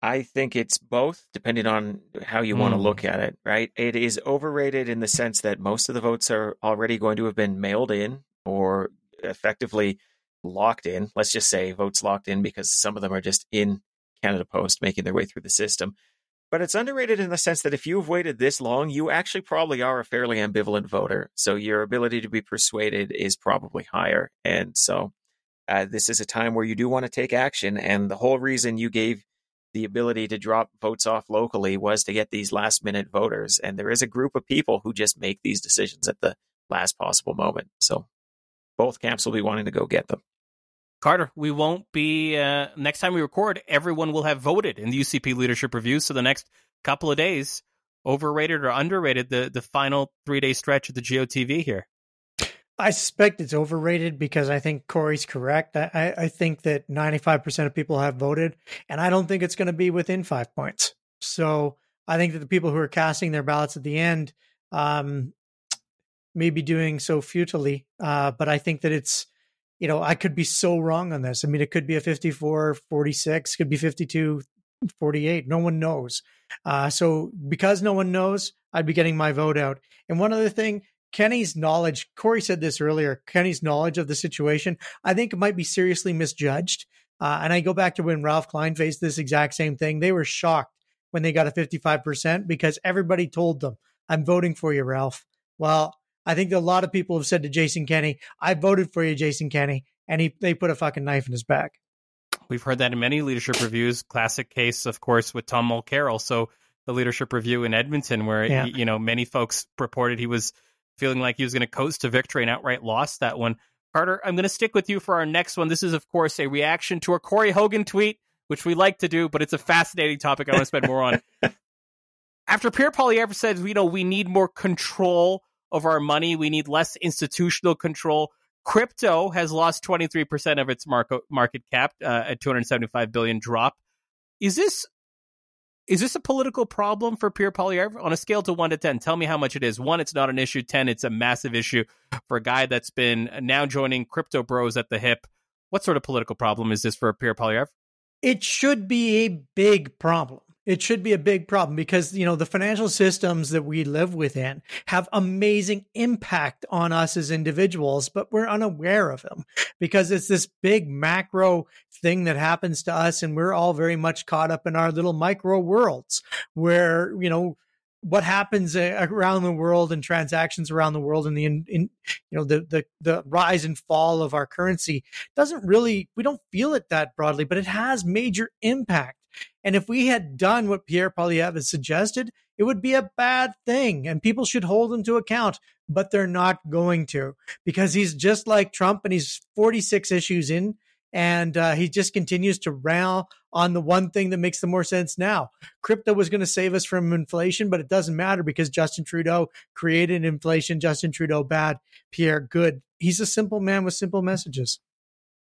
S3: I think it's both, depending on how you mm. want to look at it, right? It is overrated in the sense that most of the votes are already going to have been mailed in or effectively locked in. Let's just say votes locked in because some of them are just in Canada Post making their way through the system. But it's underrated in the sense that if you've waited this long, you actually probably are a fairly ambivalent voter. So your ability to be persuaded is probably higher. And so uh, this is a time where you do want to take action. And the whole reason you gave the ability to drop votes off locally was to get these last minute voters. And there is a group of people who just make these decisions at the last possible moment. So both camps will be wanting to go get them.
S1: Carter, we won't be, uh, next time we record, everyone will have voted in the UCP leadership review. So the next couple of days, overrated or underrated, the, the final three day stretch of the GOTV here.
S2: I suspect it's overrated because I think Corey's correct. I, I think that 95% of people have voted, and I don't think it's going to be within five points. So I think that the people who are casting their ballots at the end um, may be doing so futilely. Uh, but I think that it's, you know, I could be so wrong on this. I mean, it could be a 54 46, could be 52 48. No one knows. Uh, so because no one knows, I'd be getting my vote out. And one other thing, Kenney's knowledge, Corey said this earlier, Kenney's knowledge of the situation, I think might be seriously misjudged. Uh, and I go back to when Ralph Klein faced this exact same thing. They were shocked when they got a 55% because everybody told them, I'm voting for you, Ralph. Well, I think a lot of people have said to Jason Kenney, I voted for you, Jason Kenney. And he, they put a fucking knife in his back.
S1: We've heard that in many leadership reviews. Classic case, of course, with Tom Mulcair. So the leadership review in Edmonton, where, yeah. you know, many folks reported he was feeling like he was going to coast to victory and outright lost that one. Carter, I'm going to stick with you for our next one. This is, of course, a reaction to a Corey Hogan tweet, which we like to do, but it's a fascinating topic I want to spend more on. After Pierre Poilievre said, you know, we need more control of our money, we need less institutional control. Crypto has lost 23% of its market market cap uh, at 275 billion drop. Is this is this a political problem for Pierre Poilievre on a scale to one to ten? Tell me how much it is. One, it's not an issue. Ten, it's a massive issue for a guy that's been now joining crypto bros at the hip. What sort of political problem is this for Pierre Poilievre?
S2: it should be a big problem. It should be a big problem because, you know, the financial systems that we live within have amazing impact on us as individuals, but we're unaware of them because it's this big macro thing that happens to us. And we're all very much caught up in our little micro worlds where, you know, what happens uh, around the world and transactions around the world and the in, in, you know the the the rise and fall of our currency doesn't really we don't feel it that broadly but it has major impact and if we had done what Pierre Poilievre has suggested it would be a bad thing and people should hold him to account but they're not going to because he's just like Trump and he's 46 issues in and uh, he just continues to rail on the one thing that makes the more sense now. Crypto was going to save us from inflation, but it doesn't matter because Justin Trudeau created inflation. Justin Trudeau bad, Pierre good. He's a simple man with simple messages.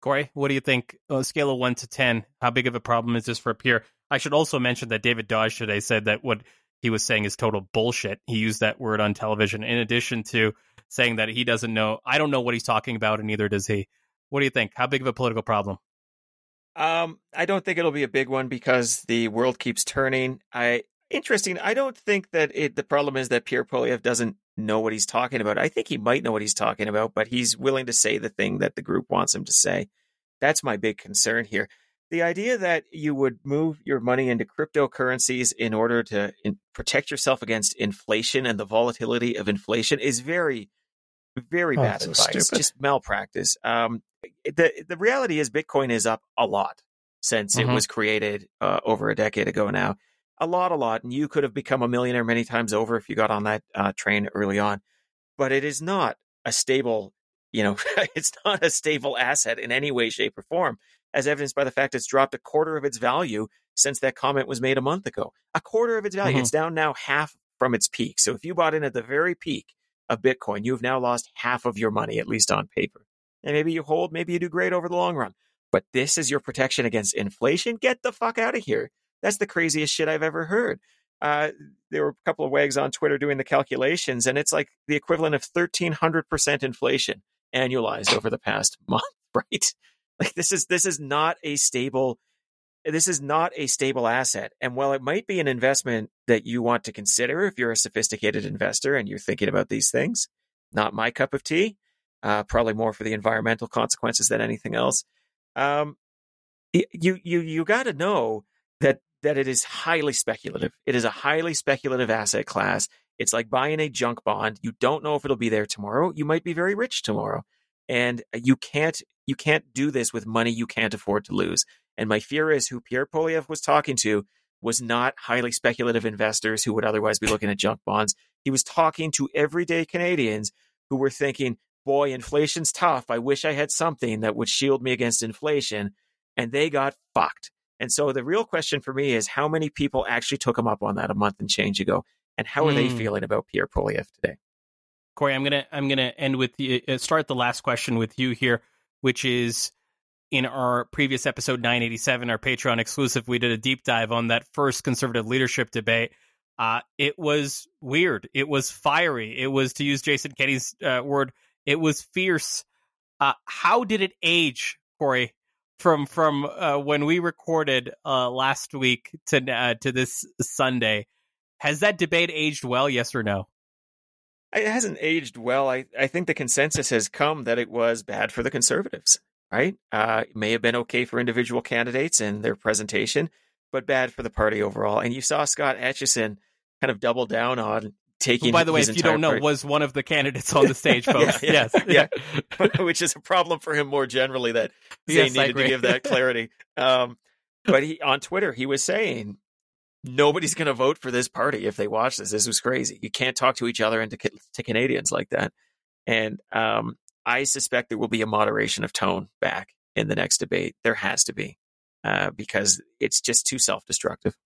S1: Corey, what do you think? Uh, scale of one to ten, how big of a problem is this for Pierre? I should also mention that David Dodge today said that what he was saying is total bullshit. He used that word on television, in addition to saying that he doesn't know. I don't know what he's talking about, and neither does he. What do you think? How big of a political problem?
S3: Um, I don't think it'll be a big one because the world keeps turning. I interesting. I don't think that it. The problem is that Pierre Poilievre doesn't know what he's talking about. I think he might know what he's talking about, but he's willing to say the thing that the group wants him to say. That's my big concern here. The idea that you would move your money into cryptocurrencies in order to in, protect yourself against inflation and the volatility of inflation is very very oh, bad advice, just malpractice. Um, the the reality is Bitcoin is up a lot since mm-hmm. it was created uh, over a decade ago now. A lot, a lot, and you could have become a millionaire many times over if you got on that uh, train early on. But it is not a stable, you know, it's not a stable asset in any way, shape, or form, as evidenced by the fact it's dropped a quarter of its value since that comment was made a month ago. A quarter of its value. Mm-hmm. It's down now half from its peak. So if you bought in at the very peak, of Bitcoin, you've now lost half of your money, at least on paper. And maybe you hold, maybe you do great over the long run. But this is your protection against inflation? Get the fuck out of here. That's the craziest shit I've ever heard. Uh, there were a couple of wags on Twitter doing the calculations, and it's like the equivalent of 1300% inflation annualized over the past month, right? Like this is this is not a stable this is not a stable asset. And while it might be an investment that you want to consider if you're a sophisticated investor and you're thinking about these things, not my cup of tea. Uh, probably more for the environmental consequences than anything else. Um, you you you got to know that that it is highly speculative. It is a highly speculative asset class. It's like buying a junk bond. You don't know if it'll be there tomorrow. You might be very rich tomorrow, and you can't you can't do this with money you can't afford to lose. And my fear is who Pierre Poilievre was talking to was not highly speculative investors who would otherwise be looking at junk bonds. He was talking to everyday Canadians who were thinking, boy, inflation's tough. I wish I had something that would shield me against inflation. And they got fucked. And so the real question for me is how many people actually took him up on that a month and change ago? And how are mm. they hmm. feeling about Pierre Poilievre today?
S1: Corey, I'm gonna I'm gonna end with the, uh, start the last question with you here, which is in our previous episode 987, our Patreon exclusive, we did a deep dive on that first conservative leadership debate. Uh, it was weird. It was fiery. It was, to use Jason Kenney's uh, word, it was fierce. Uh, how did it age, Corey, from from uh, when we recorded uh, last week to uh, to this Sunday? Has that debate aged well? Yes or no?
S3: It hasn't aged well. I, I think the consensus has come that it was bad for the conservatives right? Uh, may have been okay for individual candidates and their presentation, but bad for the party overall. And you saw Scott Aitchison kind of double down on taking. Who,
S1: by the way, if you don't know, was one of the candidates on the stage, folks.
S3: yeah, yeah, yes, yeah. which is a problem for him more generally. That they yes, needed to give that clarity. Um, but he on Twitter, he was saying nobody's going to vote for this party if they watch this. This was crazy. You can't talk to each other and to, to Canadians like that. And um, I suspect there will be a moderation of tone back in the next debate. There has to be, uh, because it's just too self destructive.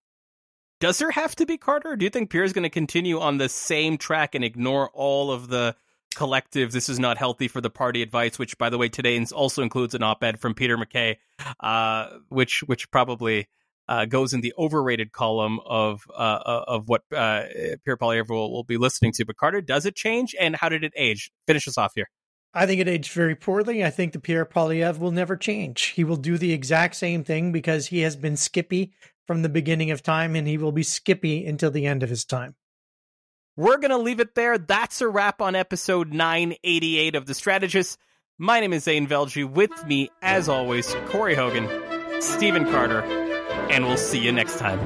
S1: Does there have to be, Carter? do you think Pierre is going to continue on the same track and ignore all of the collective this is not healthy for the party advice which by the way today also includes an op-ed from Peter MacKay uh, which which probably uh, goes in the overrated column of uh, uh of what uh, Pierre Poilievre will, will be listening to. But Carter, does it change, and how did it age? Finish us off here.
S2: I think it aged very poorly. I think the Pierre Poilievre will never change. He will do the exact same thing because he has been Skippy from the beginning of time and he will be Skippy until the end of his time.
S1: We're going to leave it there. That's a wrap on episode 988 of The Strategist. My name is Zain Velji. With me, as always, Corey Hogan, Stephen Carter, and we'll see you next time.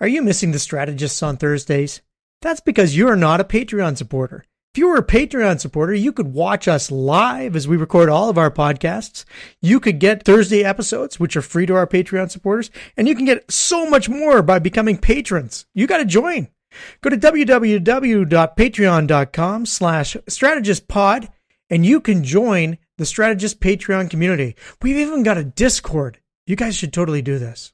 S2: Are you missing the strategists on Thursdays? That's because you're not a Patreon supporter. If you were a Patreon supporter, you could watch us live as we record all of our podcasts. You could get Thursday episodes, which are free to our Patreon supporters, and you can get so much more by becoming patrons. You got to join. Go to www.patreon.com slash strategistpod and you can join the strategist Patreon community. We've even got a Discord. You guys should totally do this.